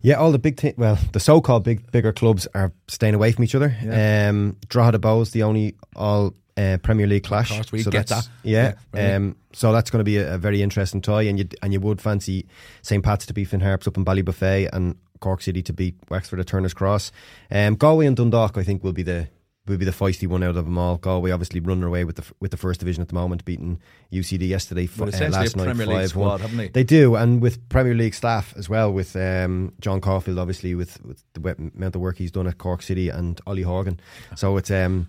Yeah, all the big, t- well, the so-called big, bigger clubs are staying away from each other. Um, Drogheda Bohs, the only all uh, Premier League clash. Course, we so get that's- that. Yeah, Yeah, um, so that's going to be a, a very interesting tie, and you and you would fancy St Pat's to beat Finn Harps up in Ballybofey and Cork City to beat Wexford at Turner's Cross. Um, Galway and Dundalk, I think, will be the will be the feisty one out of them all. Galway obviously running away with the with the first division at the moment, beating UCD yesterday. f- uh, last night, Premier 5-1. squad, haven't they? They do, and with Premier League staff as well, with um, John Caulfield, obviously with, with the amount of work he's done at Cork City and Ollie Horgan. So it's um,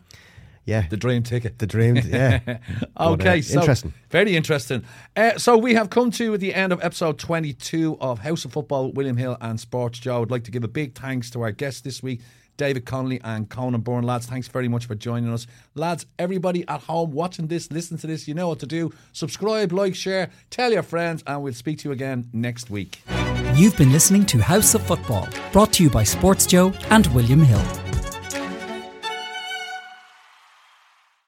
Yeah. The dream ticket. The dream, yeah. okay, But, uh, so interesting. very interesting. Uh, so we have come to the end of episode 22 of House of Football, William Hill and Sports Joe. I'd like to give a big thanks to our guests this week, David Connolly and Conan Byrne. Lads, thanks very much for joining us. Lads, everybody at home watching this, listening to this, you know what to do. Subscribe, like, share, tell your friends, and we'll speak to you again next week. You've been listening to House of Football, brought to you by Sports Joe and William Hill.